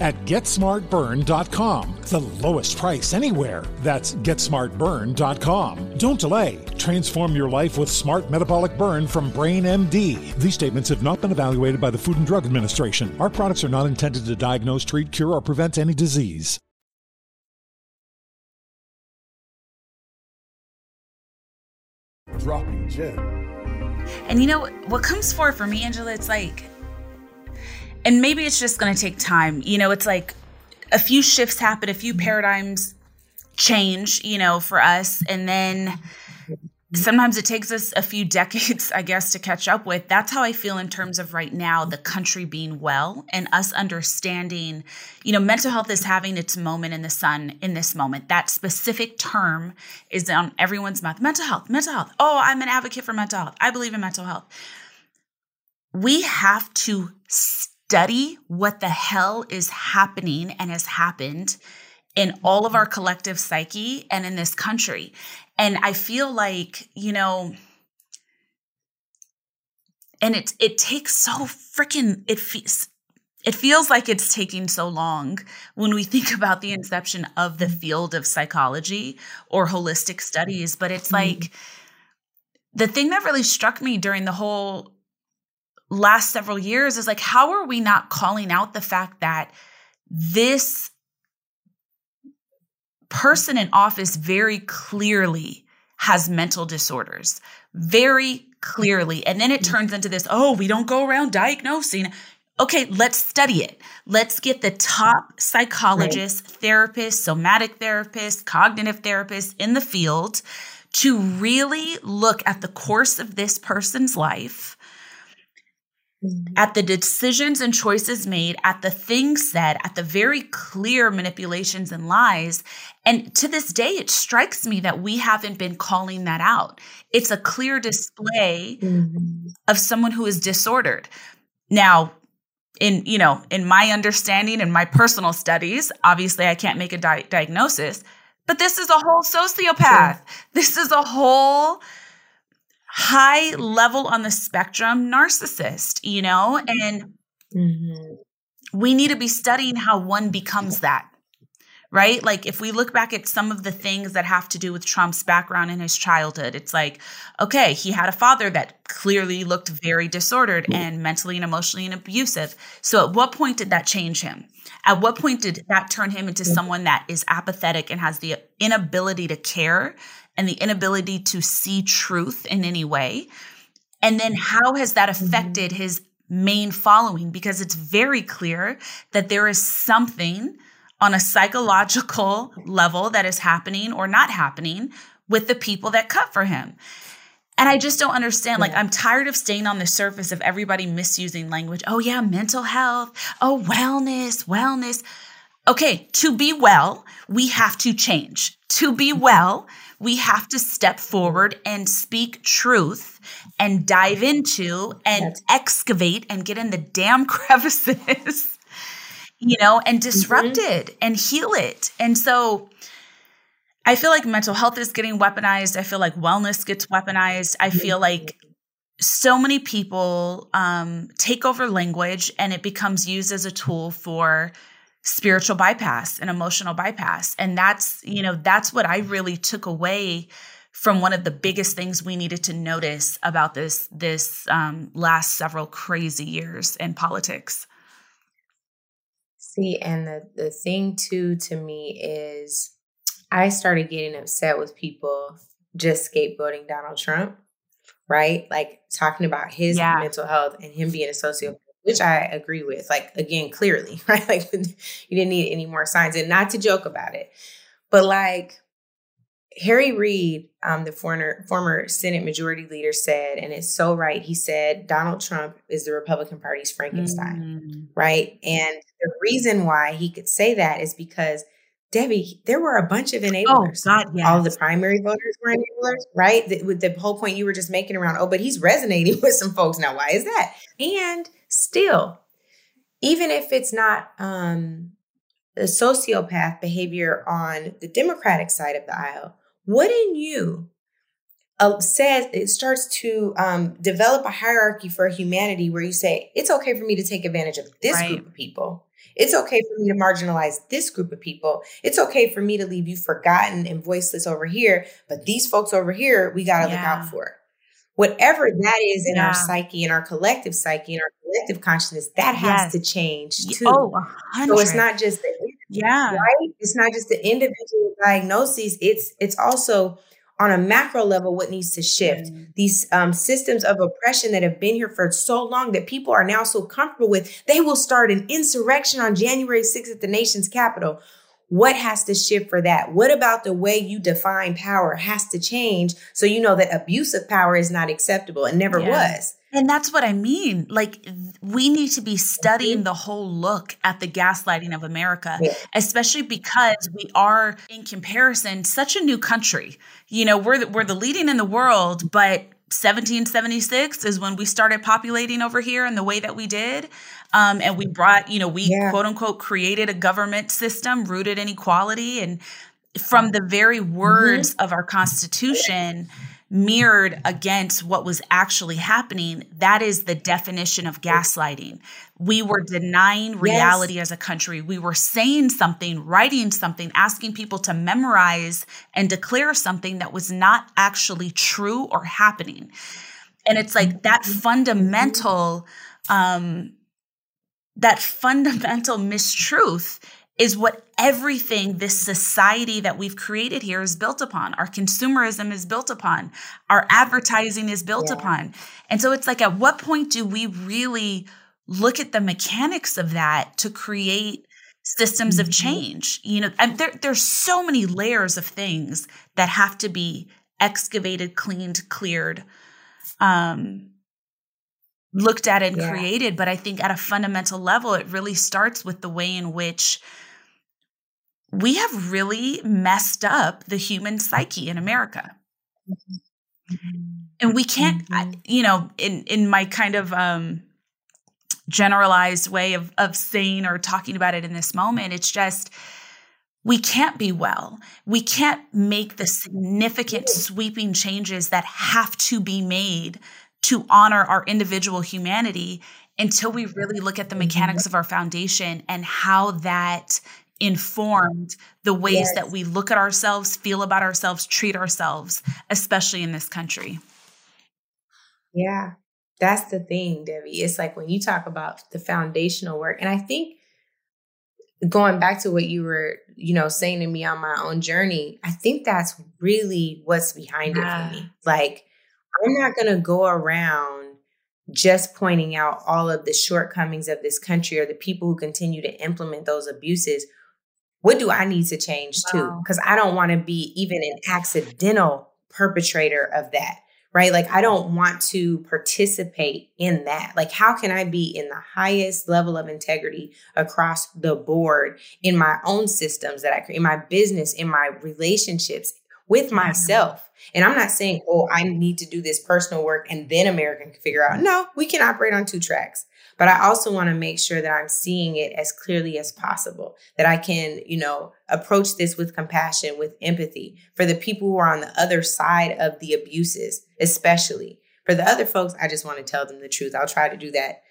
at GetSmartBurn.com. The lowest price anywhere. That's GetSmartBurn.com. Don't delay. Transform your life with Smart Metabolic Burn from Brain MD. These statements have not been evaluated by the Food and Drug Administration. Our products are not intended to diagnose, treat, cure, or prevent any disease. Dropping gem. And you know what comes forward for me, Angela? It's like, and maybe it's just going to take time. You know, it's like a few shifts happen, a few mm-hmm. paradigms change, you know, for us. And then sometimes it takes us a few decades, I guess, to catch up with. That's how I feel in terms of right now, the country being well and us understanding, you know, mental health is having its moment in the sun in this moment. That specific term is on everyone's mouth. Mental health, mental health. Oh, I'm an advocate for mental health. I believe in mental health. We have to study what the hell is happening and has happened in all of our collective psyche and in this country. And I feel like, you know, and it it takes so freaking it feels it feels like it's taking so long when we think about the inception of the field of psychology or holistic studies but it's mm-hmm. like the thing that really struck me during the whole last several years is like how are we not calling out the fact that this person in office very clearly has mental disorders, very clearly. And then it mm-hmm. turns into this oh, we don't go around diagnosing. Okay, let's study it. Let's get the top mm-hmm. psychologists, right. therapists, somatic therapists, cognitive therapists in the field to really look at the course of this person's life Mm-hmm. at the decisions and choices made, at the things said, at the very clear manipulations and lies. And to this day, it strikes me that we haven't been calling that out. It's a clear display mm-hmm. of someone who is disordered. Now, in you know in my understanding and my personal studies obviously i can't make a di- diagnosis but this is a whole sociopath sure. this is a whole high level on the spectrum narcissist, you know? And mm-hmm. we need to be studying how one becomes that. Right? Like, if we look back at some of the things that have to do with Trump's background in his childhood, it's like, okay, he had a father that clearly looked very disordered and mentally and emotionally and abusive. So, at what point did that change him? At what point did that turn him into someone that is apathetic and has the inability to care and the inability to see truth in any way. And then how has that mm-hmm. affected his main following? Because it's very clear that there is something on a psychological level that is happening or not happening with the people that cut for him. And I just don't understand. Like, I'm tired of staying on the surface of everybody misusing language. Oh, yeah, mental health. Oh, wellness, wellness. Okay, to be well, we have to change. To be well, we have to step forward and speak truth and dive into and excavate and get in the damn crevices, you know, and disrupt mm-hmm. it and heal it. And so I feel like mental health is getting weaponized. I feel like wellness gets weaponized. I feel like so many people um, take over language and it becomes used as a tool for spiritual bypass and emotional bypass and that's you know that's what i really took away from one of the biggest things we needed to notice about this this um, last several crazy years in politics see and the the thing too to me is i started getting upset with people just scapegoating donald trump right like talking about his yeah. mental health and him being a sociopath which I agree with. Like again, clearly, right? Like you didn't need any more signs, and not to joke about it, but like Harry Reid, um, the former former Senate Majority Leader, said, and it's so right. He said Donald Trump is the Republican Party's Frankenstein, mm. right? And the reason why he could say that is because Debbie, there were a bunch of enablers. Oh, God, yes. All the primary voters were enablers, right? The, with the whole point you were just making around, oh, but he's resonating with some folks now. Why is that? And still, even if it's not um, the sociopath behavior on the Democratic side of the aisle, what in you uh, says it starts to um, develop a hierarchy for humanity where you say it's okay for me to take advantage of this right. group of people. It's okay for me to marginalize this group of people. It's okay for me to leave you forgotten and voiceless over here, but these folks over here, we got to yeah. look out for whatever that is in yeah. our psyche, in our collective psyche, in our collective consciousness, that has yes. to change too. Oh, 100. so it's not just the yeah, right. It's not just the individual diagnoses. It's it's also on a macro level what needs to shift. Mm. These um, systems of oppression that have been here for so long that people are now so comfortable with, they will start an insurrection on January 6th at the nation's capital what has to shift for that? What about the way you define power has to change so you know that abuse of power is not acceptable and never yeah. was? And that's what I mean. Like, we need to be studying mm-hmm. the whole look at the gaslighting of America, yeah. especially because we are, in comparison, such a new country. You know, we're the, we're the leading in the world, but 1776 is when we started populating over here in the way that we did. Um, and we brought, you know, we yeah. quote unquote created a government system rooted in equality. And from the very words mm-hmm. of our Constitution, mirrored against what was actually happening, that is the definition of gaslighting. We were denying reality yes. as a country. We were saying something, writing something, asking people to memorize and declare something that was not actually true or happening. And it's like that mm-hmm. fundamental, um, that fundamental mistruth is what everything this society that we've created here is built upon. Our consumerism is built upon. Our advertising is built yeah. upon. And so it's like, at what point do we really look at the mechanics of that to create systems mm-hmm. of change? You know, and there, there's so many layers of things that have to be excavated, cleaned, cleared, um, looked at and yeah. created. But I think at a fundamental level, it really starts with the way in which we have really messed up the human psyche in America. And we can't, mm-hmm. you know, in in my kind of um, generalized way of of saying or talking about it in this moment, it's just we can't be well. We can't make the significant sweeping changes that have to be made to honor our individual humanity until we really look at the mechanics mm-hmm. of our foundation and how that informed the ways yes. that we look at ourselves, feel about ourselves, treat ourselves, especially in this country. Yeah, that's the thing, Debbie. It's like when you talk about the foundational work, and I think going back to what you were, you know, saying to me on my own journey, I think that's really what's behind yeah. it for me. Like, I'm not going to go around just pointing out all of the shortcomings of this country or the people who continue to implement those abuses what do I need to change too? Because I don't want to be even an accidental perpetrator of that right? Like, I don't want to participate in that. Like, how can I be in the highest level of integrity across the board in my own systems that I create, in my business, in my relationships with myself? And I'm not saying, oh, I need to do this personal work and then America can figure out. No, we can operate on two tracks. But I also want to make sure that I'm seeing it as clearly as possible, that I can, you know, approach this with compassion, with empathy for the people who are on the other side of the abuses, especially. For the other folks, I just want to tell them the truth. I'll try to do that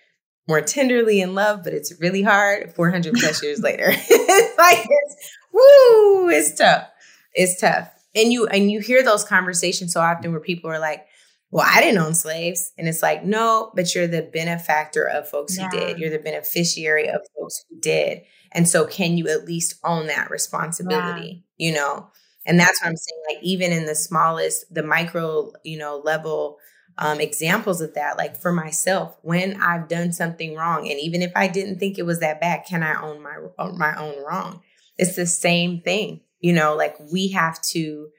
more tenderly in love, but it's really hard 400 plus years later. like, it's, woo, it's tough. It's tough. And you, and you hear those conversations so often where people are like, well, I didn't own slaves. And it's like, no, but you're the benefactor of folks yeah. who did. You're the beneficiary of folks who did. And so can you at least own that responsibility, yeah. you know? And that's what I'm saying. Like, even in the smallest, the micro, you know, level um, examples of that, like for myself, when I've done something wrong, and even if I didn't think it was that bad, can I own my my own wrong? It's the same thing, you know. Like we have to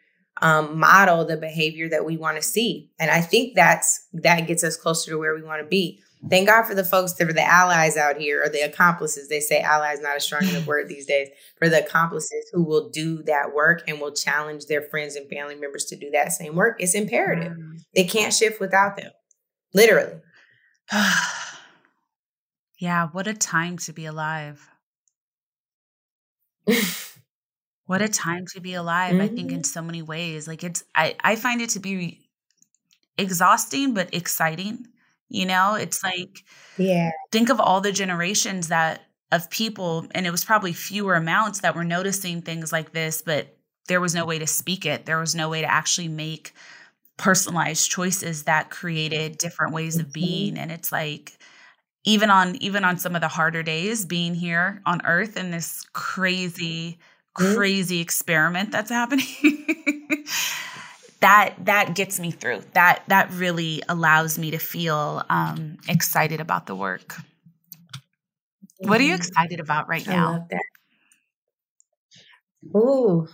um, model the behavior that we want to see. And I think that's that gets us closer to where we want to be. Thank God for the folks that are the allies out here or the accomplices. They say allies not a strong enough word these days. For the accomplices who will do that work and will challenge their friends and family members to do that same work. It's imperative. Mm. They can't shift without them. Literally. yeah, what a time to be alive. What a time to be alive, mm-hmm. I think, in mm-hmm. so many ways. Like, it's, I, I find it to be exhausting, but exciting. You know, it's like, yeah, think of all the generations that of people, and it was probably fewer amounts that were noticing things like this, but there was no way to speak it. There was no way to actually make personalized choices that created different ways of mm-hmm. being. And it's like, even on even on some of the harder days being here on earth in this crazy. Crazy experiment that's happening. That that gets me through. That that really allows me to feel um, excited about the work. What are you excited about right now? I love. Ooh,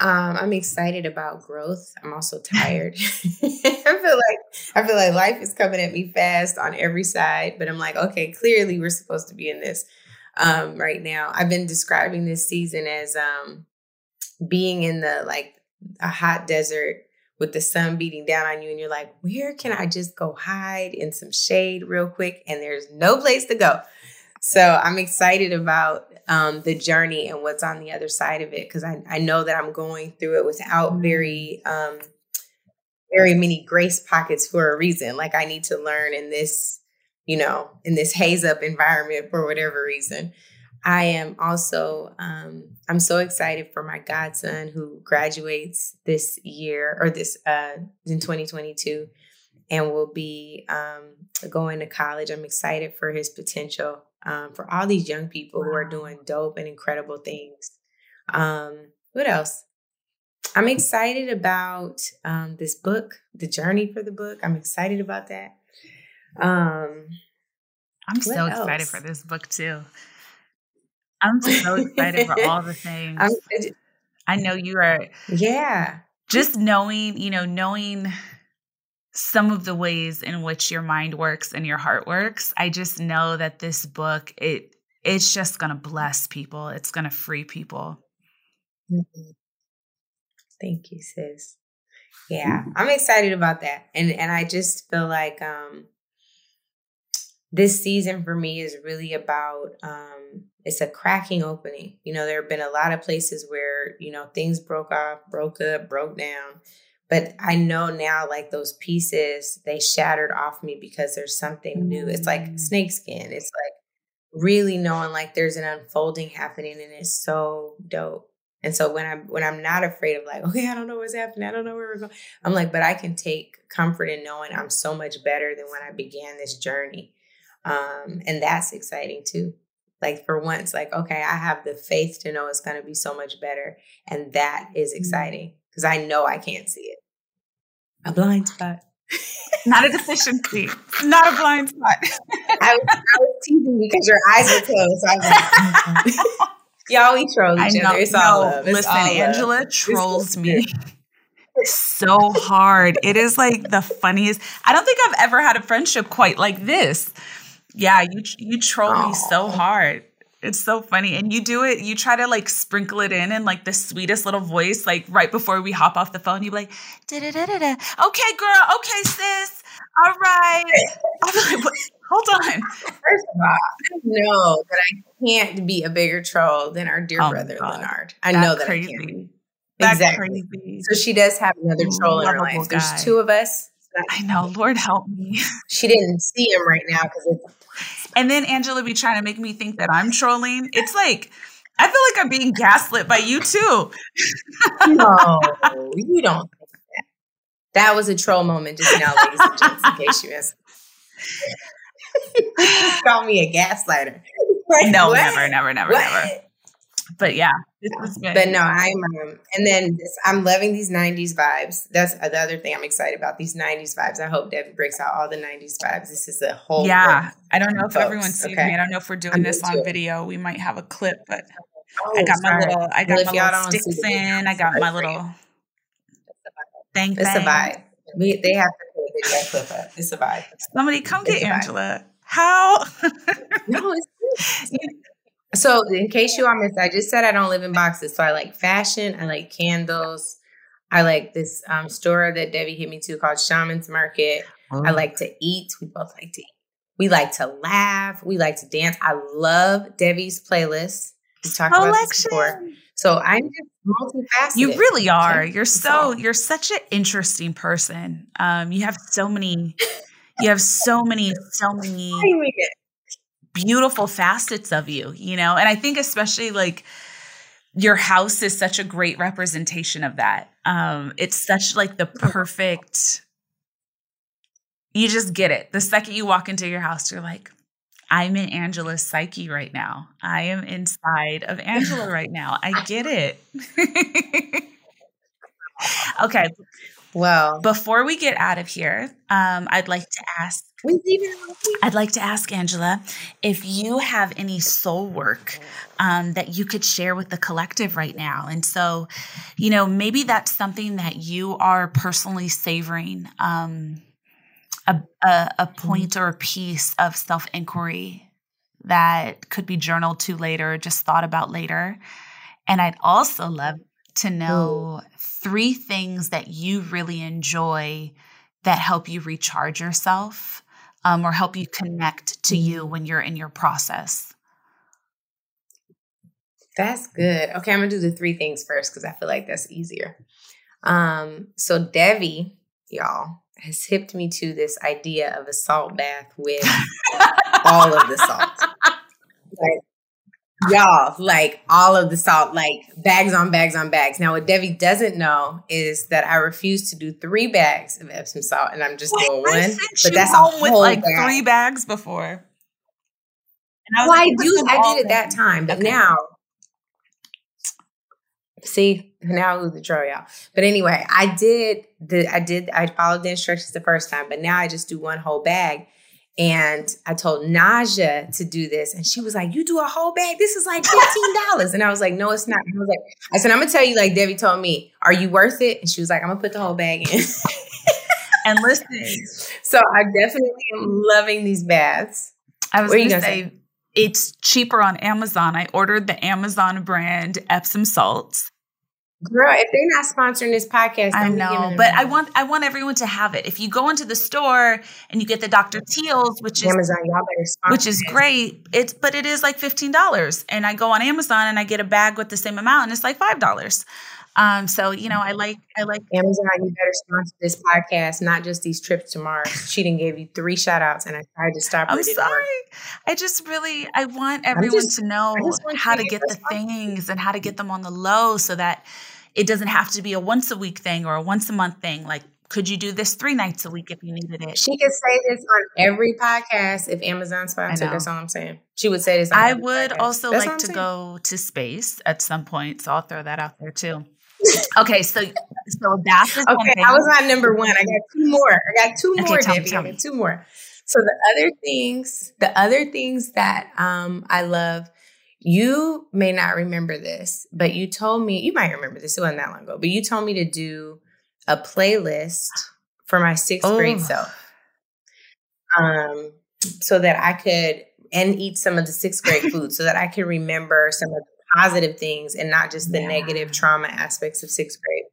um, I'm excited about growth. I'm also tired. I feel like I feel like life is coming at me fast on every side, but I'm like, okay, clearly we're supposed to be in this um, right now. I've been describing this season as um, being in the like a hot desert with the sun beating down on you, and you're like, where can I just go hide in some shade real quick? And there's no place to go. So I'm excited about um, the journey and what's on the other side of it because I, I know that I'm going through it without very um, very many grace pockets for a reason. Like I need to learn in this you know, in this haze up environment for whatever reason. I am also um, I'm so excited for my godson who graduates this year or this uh, in 2022 and will be um, going to college. I'm excited for his potential um, for all these young people wow. who are doing dope and incredible things. Um, what else? I'm excited about um, this book, the journey for the book. I'm excited about that. Um, I'm so else? excited for this book too. I'm so excited for all the things. I'm, I know you are. Yeah. Just knowing, you know, knowing some of the ways in which your mind works and your heart works. I just know that this book, it it's just going to bless people. It's going to free people. Mm-hmm. Thank you, sis. Yeah, I'm excited about that. And and I just feel like um this season for me is really about um, it's a cracking opening. You know, there have been a lot of places where, you know, things broke off, broke up, broke down. But I know now, like those pieces, they shattered off me because there's something new. It's like mm. snakeskin. It's like really knowing like there's an unfolding happening and it's so dope. And so when I'm when I'm not afraid of like, okay, I don't know what's happening, I don't know where we're going. I'm like, but I can take comfort in knowing I'm so much better than when I began this journey. Um, and that's exciting too. Like for once, like, okay, I have the faith to know it's going to be so much better. And that is mm-hmm. exciting because I know I can't see it. A blind spot. Not a deficiency. Not a blind spot. I, was, I was teasing because your eyes were closed. So I was like, Y'all, we troll each I other. It's all love. It's listen, all. Angela trolls me so hard. It is like the funniest. I don't think I've ever had a friendship quite like this. Yeah, you you troll me so hard. It's so funny. And you do it, you try to like sprinkle it in in like the sweetest little voice, like right before we hop off the phone. You be like, da da da da da. Okay, girl. Okay, sis. All right. Be like? Hold on. First of all, I know that I can't be a bigger troll than our dear Oh brother. Leonard. I That's know that I crazy. can't. be. That's exactly. crazy. So she does have another troll in her life. There's guy. two of us. I know. Lord help me. She didn't see him right now because it's And then Angela be trying to make me think that I'm trolling. It's like I feel like I'm being gaslit by you too. no, you don't that. That was a troll moment just now, ladies and gents, in case you missed. just call me a gaslighter. Like, no, what? never, never, never, What? never. But yeah, this is good. But no, I'm um, and then this, I'm loving these '90s vibes. That's the other thing I'm excited about. These '90s vibes. I hope Debbie breaks out all the '90s vibes. This is a whole yeah. I don't know if folks, everyone's seeing okay? me. I don't know if we're doing I'm this on video. We might have a clip, but Oh, I got my little, I got Well, my little sticks in. I got sorry my little thing. It's a vibe. We, they have to put a video clip up. It's a vibe. Somebody come It's get. Angela. How? No, it's good. So, in case you all missed, I just said I don't live in boxes. So, I like fashion. I like candles. I like this um, store that Debbie hit me to called Shaman's Market. I like to eat. We both like to eat. We like to laugh. We like to dance. I love Debbie's playlist. We talked about this before. So I'm just multifaceted. You really are. You're so you're such an interesting person. Um, you have so many, you have so many, so many What do you mean? Beautiful facets of you, you know? And I think especially like your house is such a great representation of that. Um, it's such like the perfect you just get it. The second you walk into your house, you're like, I'm in Angela's psyche right now. I am inside of Angela right now. I get it. okay. Well, Before we get out of here, um, I'd like to ask. I'd like to ask Angela if you have any soul work um, that you could share with the collective right now. And so, you know, maybe that's something that you are personally savoring um, a, a, a point or a piece of self inquiry that could be journaled to later, just thought about later. And I'd also love to know three things that you really enjoy that help you recharge yourself um, or help you connect to you when you're in your process. That's good. Okay, I'm gonna do the three things first because I feel like that's easier. Um, so Debbie, y'all, has hipped me to this idea of a salt bath with all of the salt. Like, y'all, like all of the salt, like bags on bags on bags. Now, what Debbie doesn't know is that I refuse to do three bags of Epsom salt, and I'm just doing I one. But that's a home with like bag. three bags before. And was Well, like, put do. I did at that time, but Okay. now, see, now I who's the troll, y'all? But anyway, I did the. I did. I followed the instructions the first time, but now I just do one whole bag. And I told Naja to do this, and she was like, "You do a whole bag? This is like fifteen dollars." and I was like, "No, it's not." I was like, "I said I'm gonna tell you, like Debbie told me, are you worth it?" And she was like, "I'm gonna put the whole bag in." And listen, so I definitely am loving these baths. I was What are you going to gonna say it's cheaper on Amazon. I ordered the Amazon brand Epsom salts. Girl, if they're not sponsoring this podcast, I don't be giving know, but I want I want everyone to have it. If you go into the store and you get the Dr. Teal's, which is Amazon, y'all better sponsor which is great, it's but it is like fifteen dollars. And I go on Amazon and I get a bag with the same amount, and it's like five dollars. Um, so you know, I like I like Amazon, you better sponsor this podcast, not just these trips to Mars. She didn't give you three shout outs and I tried to stop. I'm didn't work. sorry. I just really I want everyone just- to know I just want how to get the things and how to get them on the low so that it doesn't have to be a once a week thing or a once a month thing. Like, could you do this three nights a week if you needed it? She could say this on every podcast if Amazon sponsored. That's all I'm saying. She would say this. On I would podcast. also That's like to saying. go to space at some point, so I'll throw that out there too. Okay, so so bath is Okay. I was on number one. I got two more. I got two Okay, more, tell me, Debbie. tell me. two more. So the other things, the other things that um I love, You may not remember this, but you told me, you might remember this, it wasn't that long ago, but you told me to do a playlist for my sixth oh. grade self. Um, so that I could and eat some of the sixth grade food so that I can remember some of the positive things and not just the yeah. negative trauma aspects of sixth grade.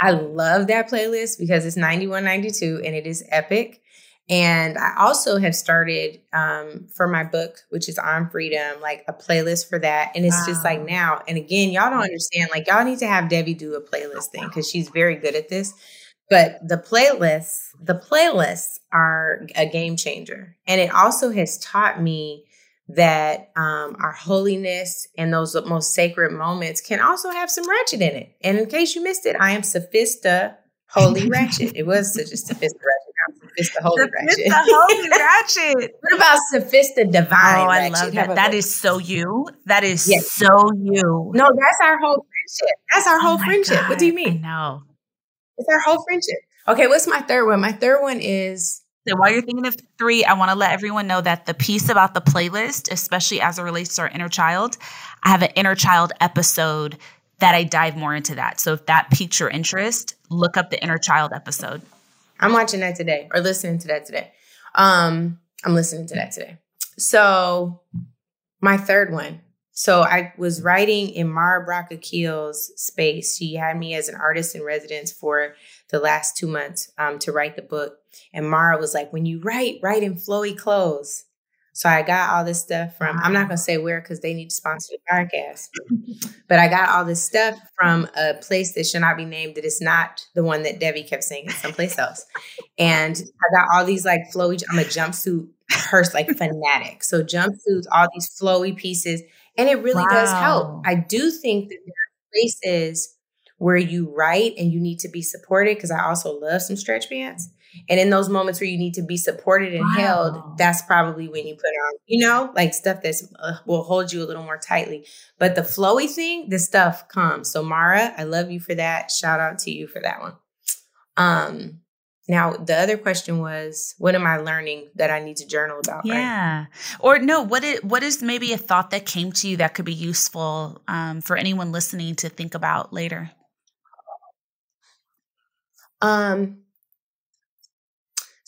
I love that playlist because it's 9192 and it is epic. And I also have started um, for my book, which is on freedom, like a playlist for that. And it's wow. just like now, and again, y'all don't understand. Like, y'all need to have Debbie do a playlist thing because she's very good at this. But the playlists, the playlists are a game changer. And it also has taught me that um, our holiness and those most sacred moments can also have some ratchet in it. And in case you missed it, I am Sophista Holy Ratchet. It was such a Sophista Ratchet. Sophista Holy Ratchet. Holy Ratchet. what about Sophista Divine Oh, I ratchet? love that. That is so you. That is yes. so you. No, that's our whole friendship. That's our whole oh friendship. God. What do you mean? No. It's our whole friendship. Okay, what's my third one? My third one is so while you're thinking of three, I want to let everyone know that the piece about the playlist, especially as it relates to our inner child, I have an inner child episode that I dive more into that. So if that piques your interest, look up the inner child episode. I'm watching that today or listening to that today. Um, I'm listening to that today. So my third one. So I was writing in Mara Brock Akil's space. She had me as an artist in residence for the last two months um, to write the book. And Mara was like, when you write, write in flowy clothes. So I got all this stuff from, I'm not going to say where because they need to sponsor the podcast, but I got all this stuff from a place that should not be named that is not the one that Debbie kept saying, it's someplace else. And I got all these like flowy, I'm a jumpsuit person, like fanatic. So jumpsuits, all these flowy pieces, and it really wow. does help. I do think that there are places where you write and you need to be supported because I also love some stretch pants. And in those moments where you need to be supported and wow. held, that's probably when you put on, you know, like stuff that uh, will hold you a little more tightly. But the flowy thing, the stuff comes. So Mara, I love you for that. Shout out to you for that one. Um, now the other question was, what am I learning that I need to journal about? Yeah, right? or no, what is what is maybe a thought that came to you that could be useful um, for anyone listening to think about later? Um,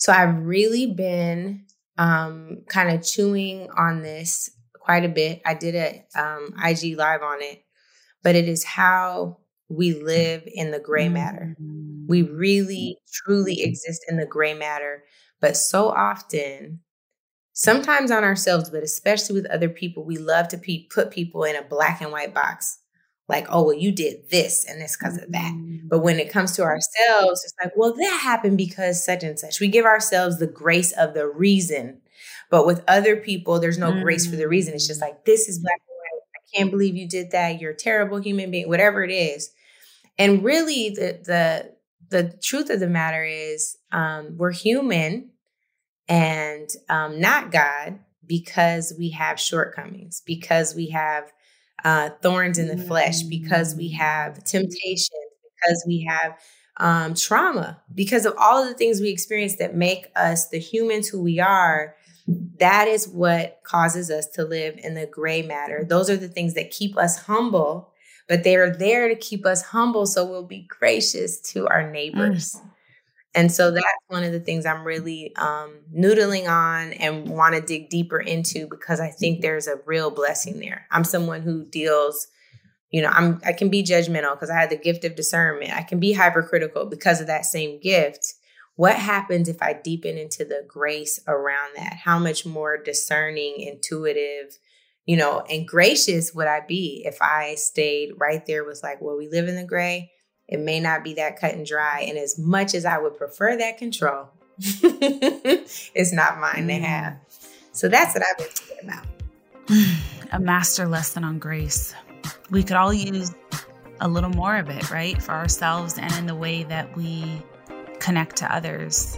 so I've really been um, kind of chewing on this quite a bit. I did a um, IG live on it, but it is how we live in the gray matter. We mm. really, truly exist in the gray matter, but so often, sometimes on ourselves, but especially with other people, we love to pe- put people in a black and white box like, oh, well, you did this and it's because of that. Mm-hmm. But when it comes to ourselves, it's like, well, that happened because such and such. We give ourselves the grace of the reason. But with other people, there's no mm-hmm. grace for the reason. It's just mm. like, this is black and white. I can't believe you did that. You're a terrible human being, whatever it is. And really, the the the truth of the matter is, um, we're human and um, not God because we have shortcomings, because we have uh, thorns in the flesh, because we have temptation, because we have um, trauma, because of all of the things we experience that make us the humans who we are. That is what causes us to live in the gray matter. Those are the things that keep us humble, but they are there to keep us humble so we'll be gracious to our neighbors. Mm. And so that's one of the things I'm really um, noodling on and want to dig deeper into because I think there's a real blessing there. I'm someone who deals, you know, I'm I can be judgmental because I had the gift of discernment. I can be hypercritical because of that same gift. What happens if I deepen into the grace around that? How much more discerning, intuitive, you know, and gracious would I be if I stayed right there with like, well, we live in the gray it may not be that cut and dry. And as much as I would prefer that control, it's not mine to mm. have. So that's what I've been thinking about. A master lesson on grace. We could all use a little more of it, right? For ourselves and in the way that we connect to others.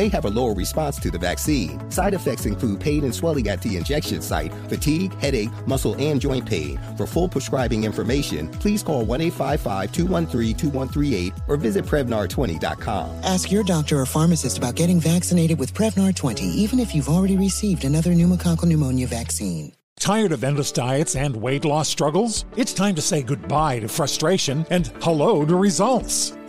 have a lower response to the vaccine. Side effects include pain and swelling at the injection site, fatigue, headache, muscle, and joint pain. For full prescribing information, please call 1 855 213 2138 or visit Prevnar20.com. Ask your doctor or pharmacist about getting vaccinated with Prevnar 20, even if you've already received another pneumococcal pneumonia vaccine. Tired of endless diets and weight loss struggles? It's time to say goodbye to frustration and hello to results.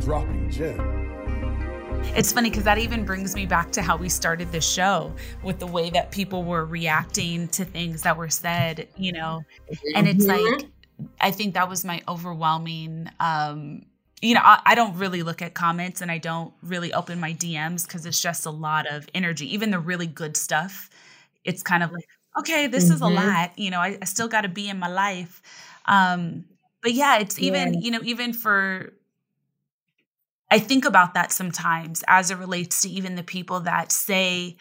Dropping gem. It's funny because that even brings me back to how we started this show with the way that people were reacting to things that were said, you know. And it's Mhm. like, I think that was my overwhelming. Um, you know, I, I don't really look at comments and I don't really open my DMs because it's just a lot of energy. Even the really good stuff, it's kind of like, okay, this is a Mhm. lot. You know, I, I still got to be in my life. Um, but yeah, it's even, Yeah. you know, even for I think about that sometimes as it relates to even the people that say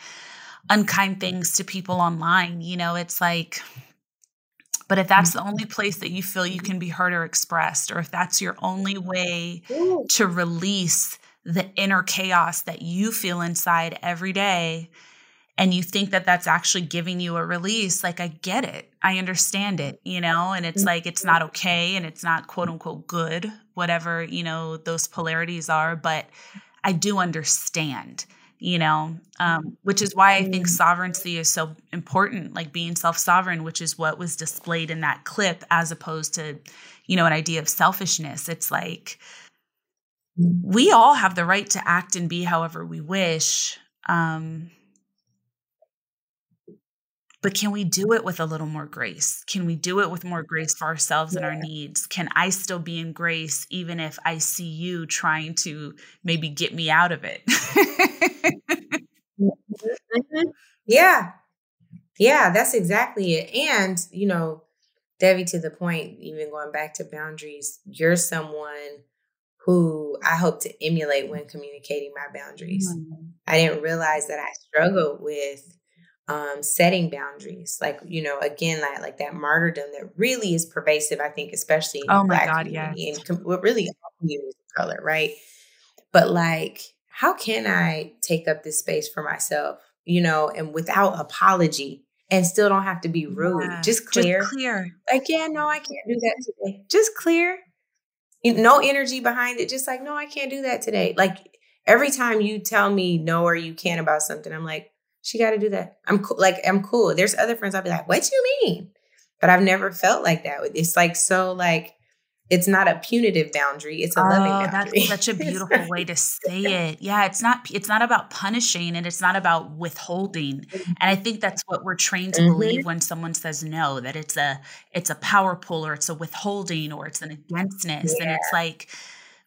unkind things to people online. You know, it's like, but if that's the mm-hmm. only place that you feel you can be heard or expressed, or if that's your only way to release the inner chaos that you feel inside every day, and you think that that's actually giving you a release, like I get it. I understand it, you know, and it's like it's not okay and it's not quote unquote good, whatever, you know, those polarities are, but I do understand, you know, um, which is why I think sovereignty is so important, like being self sovereign, which is what was displayed in that clip, as opposed to, you know, an idea of selfishness. It's like we all have the right to act and be however we wish. Um, but can we do it with a little more grace? Can we do it with more grace for ourselves and our needs? Can I still be in grace even if I see you trying to maybe get me out of it? Mhm. Yeah. Yeah, that's exactly it. And, you know, Debbie, to the point, even going back to boundaries, you're someone who I hope to emulate when communicating my boundaries. I didn't realize that I struggled with um, setting boundaries. Like, you know, again, like, like that martyrdom that really is pervasive, I think, especially in Oh my God, community and com- really all communities of color, right? But like, how can I take up this space for myself, you know, and without apology and still don't have to be rude? Yeah, Just clear. Just clear. Like, yeah, no, I can't do that today. Just clear. No energy behind it. Just like, no, I can't do that today. Like every time you tell me no or you can't about something, I'm like, she got to do that. I'm cool. Like, I'm cool. There's other friends I'll be like, what do you mean? But I've never felt like that. It's like so like it's not a punitive boundary it's a oh, loving boundary that's such a beautiful way to say it yeah it's not it's not about punishing and it's not about withholding and i think that's what we're trained to mm-hmm. believe when someone says no that it's a it's a power pull or it's a withholding or it's an againstness yeah. and it's like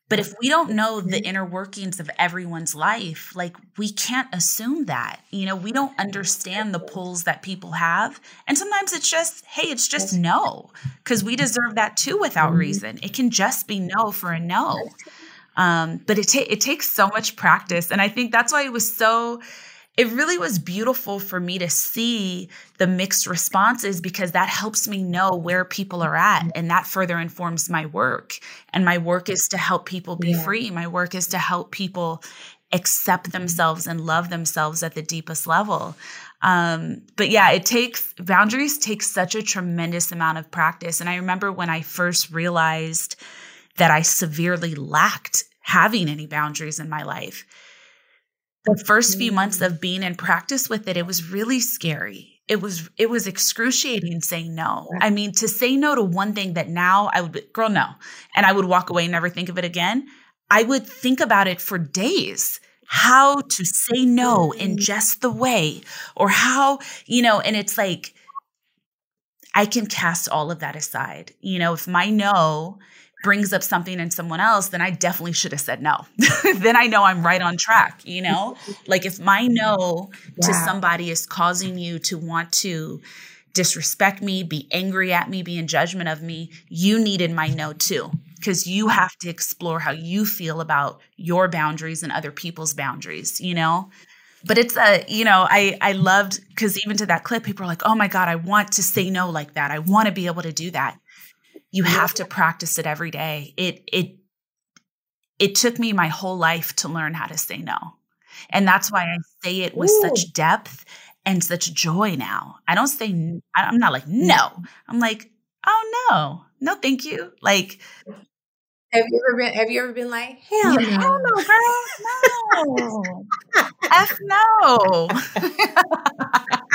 but if we don't know the mm-hmm. inner workings of everyone's life, like we can't assume that. You know, we don't understand the pulls that people have. And sometimes it's just, hey, it's just no, because we deserve that too without mm-hmm. reason. It can just be no for a no. Um, but it, ta- it takes so much practice. And I think that's why it was so it really was beautiful for me to see the mixed responses because that helps me know where people are at and that further informs my work. And my work is to help people be yeah. free. My work is to help people accept themselves and love themselves at the deepest level. Um, but yeah it takes boundaries take such a tremendous amount of practice. And i remember when i first realized that i severely lacked having any boundaries in my life the first few months of being in practice with it, it was really scary. It was it was excruciating saying no. I mean, to say no to one thing that now I would be, girl no, and I would walk away and never think of it again. I would think about it for days how to say no in mm-hmm. just the way or how, you know, and it's like I can cast all of that aside. You know, if my no brings up something in someone else, then I definitely should have said no. then I know I'm right on track, you know? Like if my no yeah. to somebody is causing you to want to disrespect me, be angry at me, be in judgment of me, you needed my no too. Because you have to explore how you feel about your boundaries and other people's boundaries, you know? But it's a, you know, I I loved because even to that clip, people are like, oh my God, I want to say no like that. I want to be able to do that you have to practice it every day. It it it took me my whole life to learn how to say no. And that's why I say it with Ooh. such depth and such joy now. I don't say I'm not like no. I'm like, "Oh no. No, thank you." Like have you ever been have you ever been like, hell yeah, no. Girl. No. F no.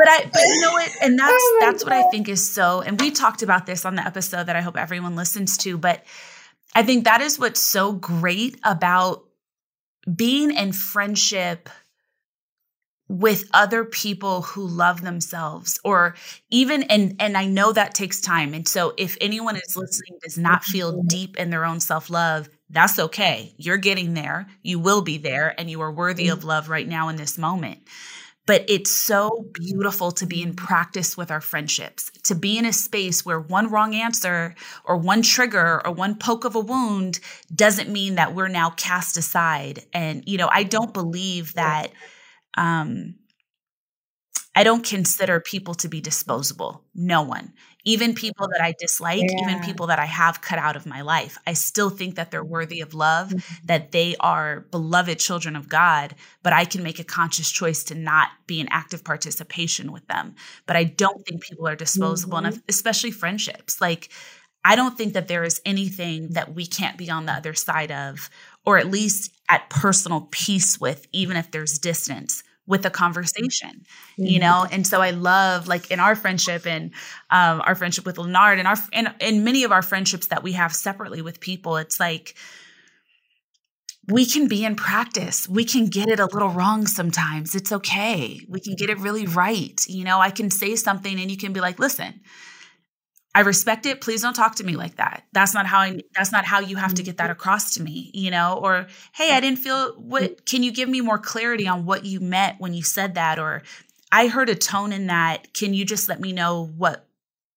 But I, but you know what? And that's oh that's God. what I think is so. And we talked about this on the episode that I hope everyone listens to. But I think that is what's so great about being in friendship with other people who love themselves or even and and I know that takes time and so if anyone is listening does not feel mm-hmm. deep in their own self-love that's okay you're getting there you will be there and you are worthy of mm-hmm. love right now in this moment but it's so beautiful to be in practice with our friendships, to be in a space where one wrong answer or one trigger or one poke of a wound doesn't mean that we're now cast aside. And, you know, I don't believe that, um, I don't consider people to be disposable. No one even people that I dislike, yeah. even people that I have cut out of my life, I still think that they're worthy of love, mm-hmm. that they are beloved children of God, but I can make a conscious choice to not be in active participation with them. But I don't think people are disposable, mm-hmm. and especially friendships. Like, I don't think that there is anything that we can't be on the other side of, or at least at personal peace with, even if there's distance with a conversation, mm-hmm. you know? And so I love like in our friendship and um, our friendship with Leonard and our, and in many of our friendships that we have separately with people, it's like, we can be in practice. We can get it a little wrong sometimes. It's okay. We can get it really right. You know, I can say something and you can be like, listen, I respect it. Please don't talk to me like that. That's not how I that's not how you have to get that across to me, you know? Or hey, I didn't feel what can you give me more clarity on what you meant when you said that or I heard a tone in that. Can you just let me know what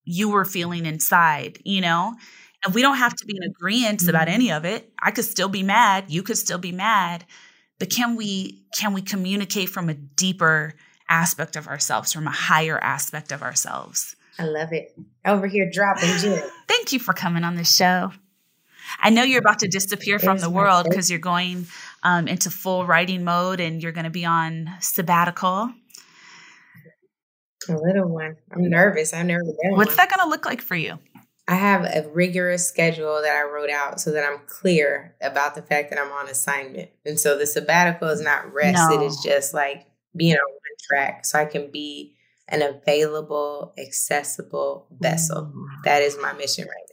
you were feeling inside, you know? And we don't have to be in agreement about mm-hmm. any of it. I could still be mad, you could still be mad, but can we can we communicate from a deeper aspect of ourselves, from a higher aspect of ourselves? I love it. Over here dropping gems. Thank you for coming on the show. I know you're about to disappear from the world because you're going um, into full writing mode and you're going to be on sabbatical. A little one. I'm nervous. I've never been. What's one. that going to look like for you? I have a rigorous schedule that I wrote out so that I'm clear about the fact that I'm on assignment. And so the sabbatical is not rest, no. it is just like being on one track so I can be an available, accessible vessel. that is my mission right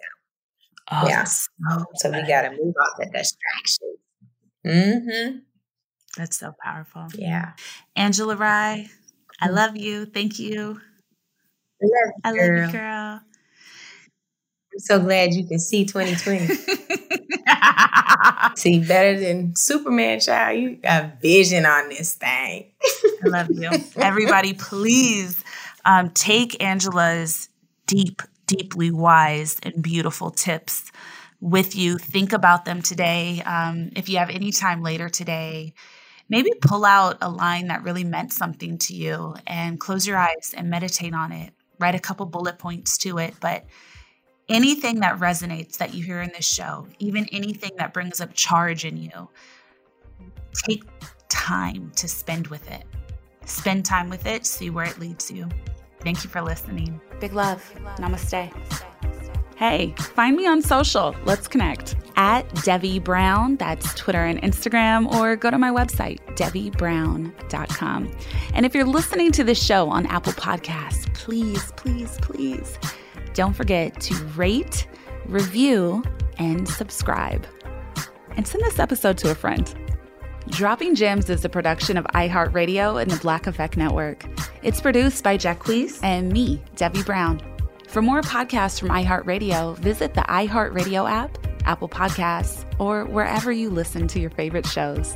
now. Oh, yeah. so, we got to move off the distractions. Mm-hmm. That's so powerful. Yeah. Angela Rye, I love you. Thank you. Love I love you, girl. So glad you can see 2020. see better than Superman, child. You got vision on this thing. I love you. Everybody, please um, take Angela's deep, deeply wise and beautiful tips with you. Think about them today. Um, if you have any time later today, maybe pull out a line that really meant something to you and close your eyes and meditate on it. Write a couple bullet points to it. But anything that resonates that you hear in this show, even anything that brings up charge in you, take time to spend with it. Spend time with it, see where it leads you. Thank you for listening. Big love. Namaste. Hey, find me on social. Let's connect at Devi Brown. That's Twitter and Instagram, or go to my website, DeviBrown.com. And if you're listening to this show on Apple Podcasts, please, please, please don't forget to rate, review, and subscribe. And send this episode to a friend. Dropping Gems is a production of iHeartRadio and the Black Effect Network. It's produced by Jacquees and me, Devi Brown. For more podcasts from iHeartRadio, visit the iHeartRadio app, Apple Podcasts, or wherever you listen to your favorite shows.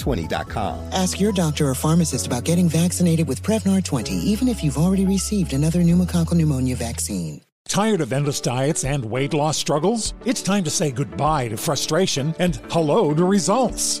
Prevnar20.com. Ask your doctor or pharmacist about getting vaccinated with Prevnar 20, even if you've already received another pneumococcal pneumonia vaccine. Tired of endless diets and weight loss struggles? It's time to say goodbye to frustration and hello to results.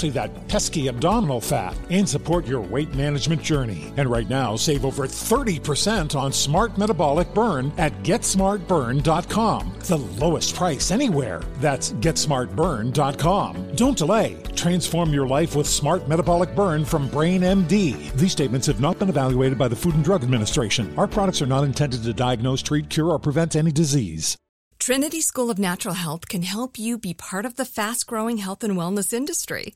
especially that pesky abdominal fat, and support your weight management journey. And right now, save over 30% on Smart Metabolic Burn at GetSmartBurn.com. The lowest price anywhere. That's GetSmartBurn.com. Don't delay. Transform your life with Smart Metabolic Burn from Brain MD. These statements have not been evaluated by the Food and Drug Administration. Our products are not intended to diagnose, treat, cure, or prevent any disease. Trinity School of Natural Health can help you be part of the fast growing health and wellness industry.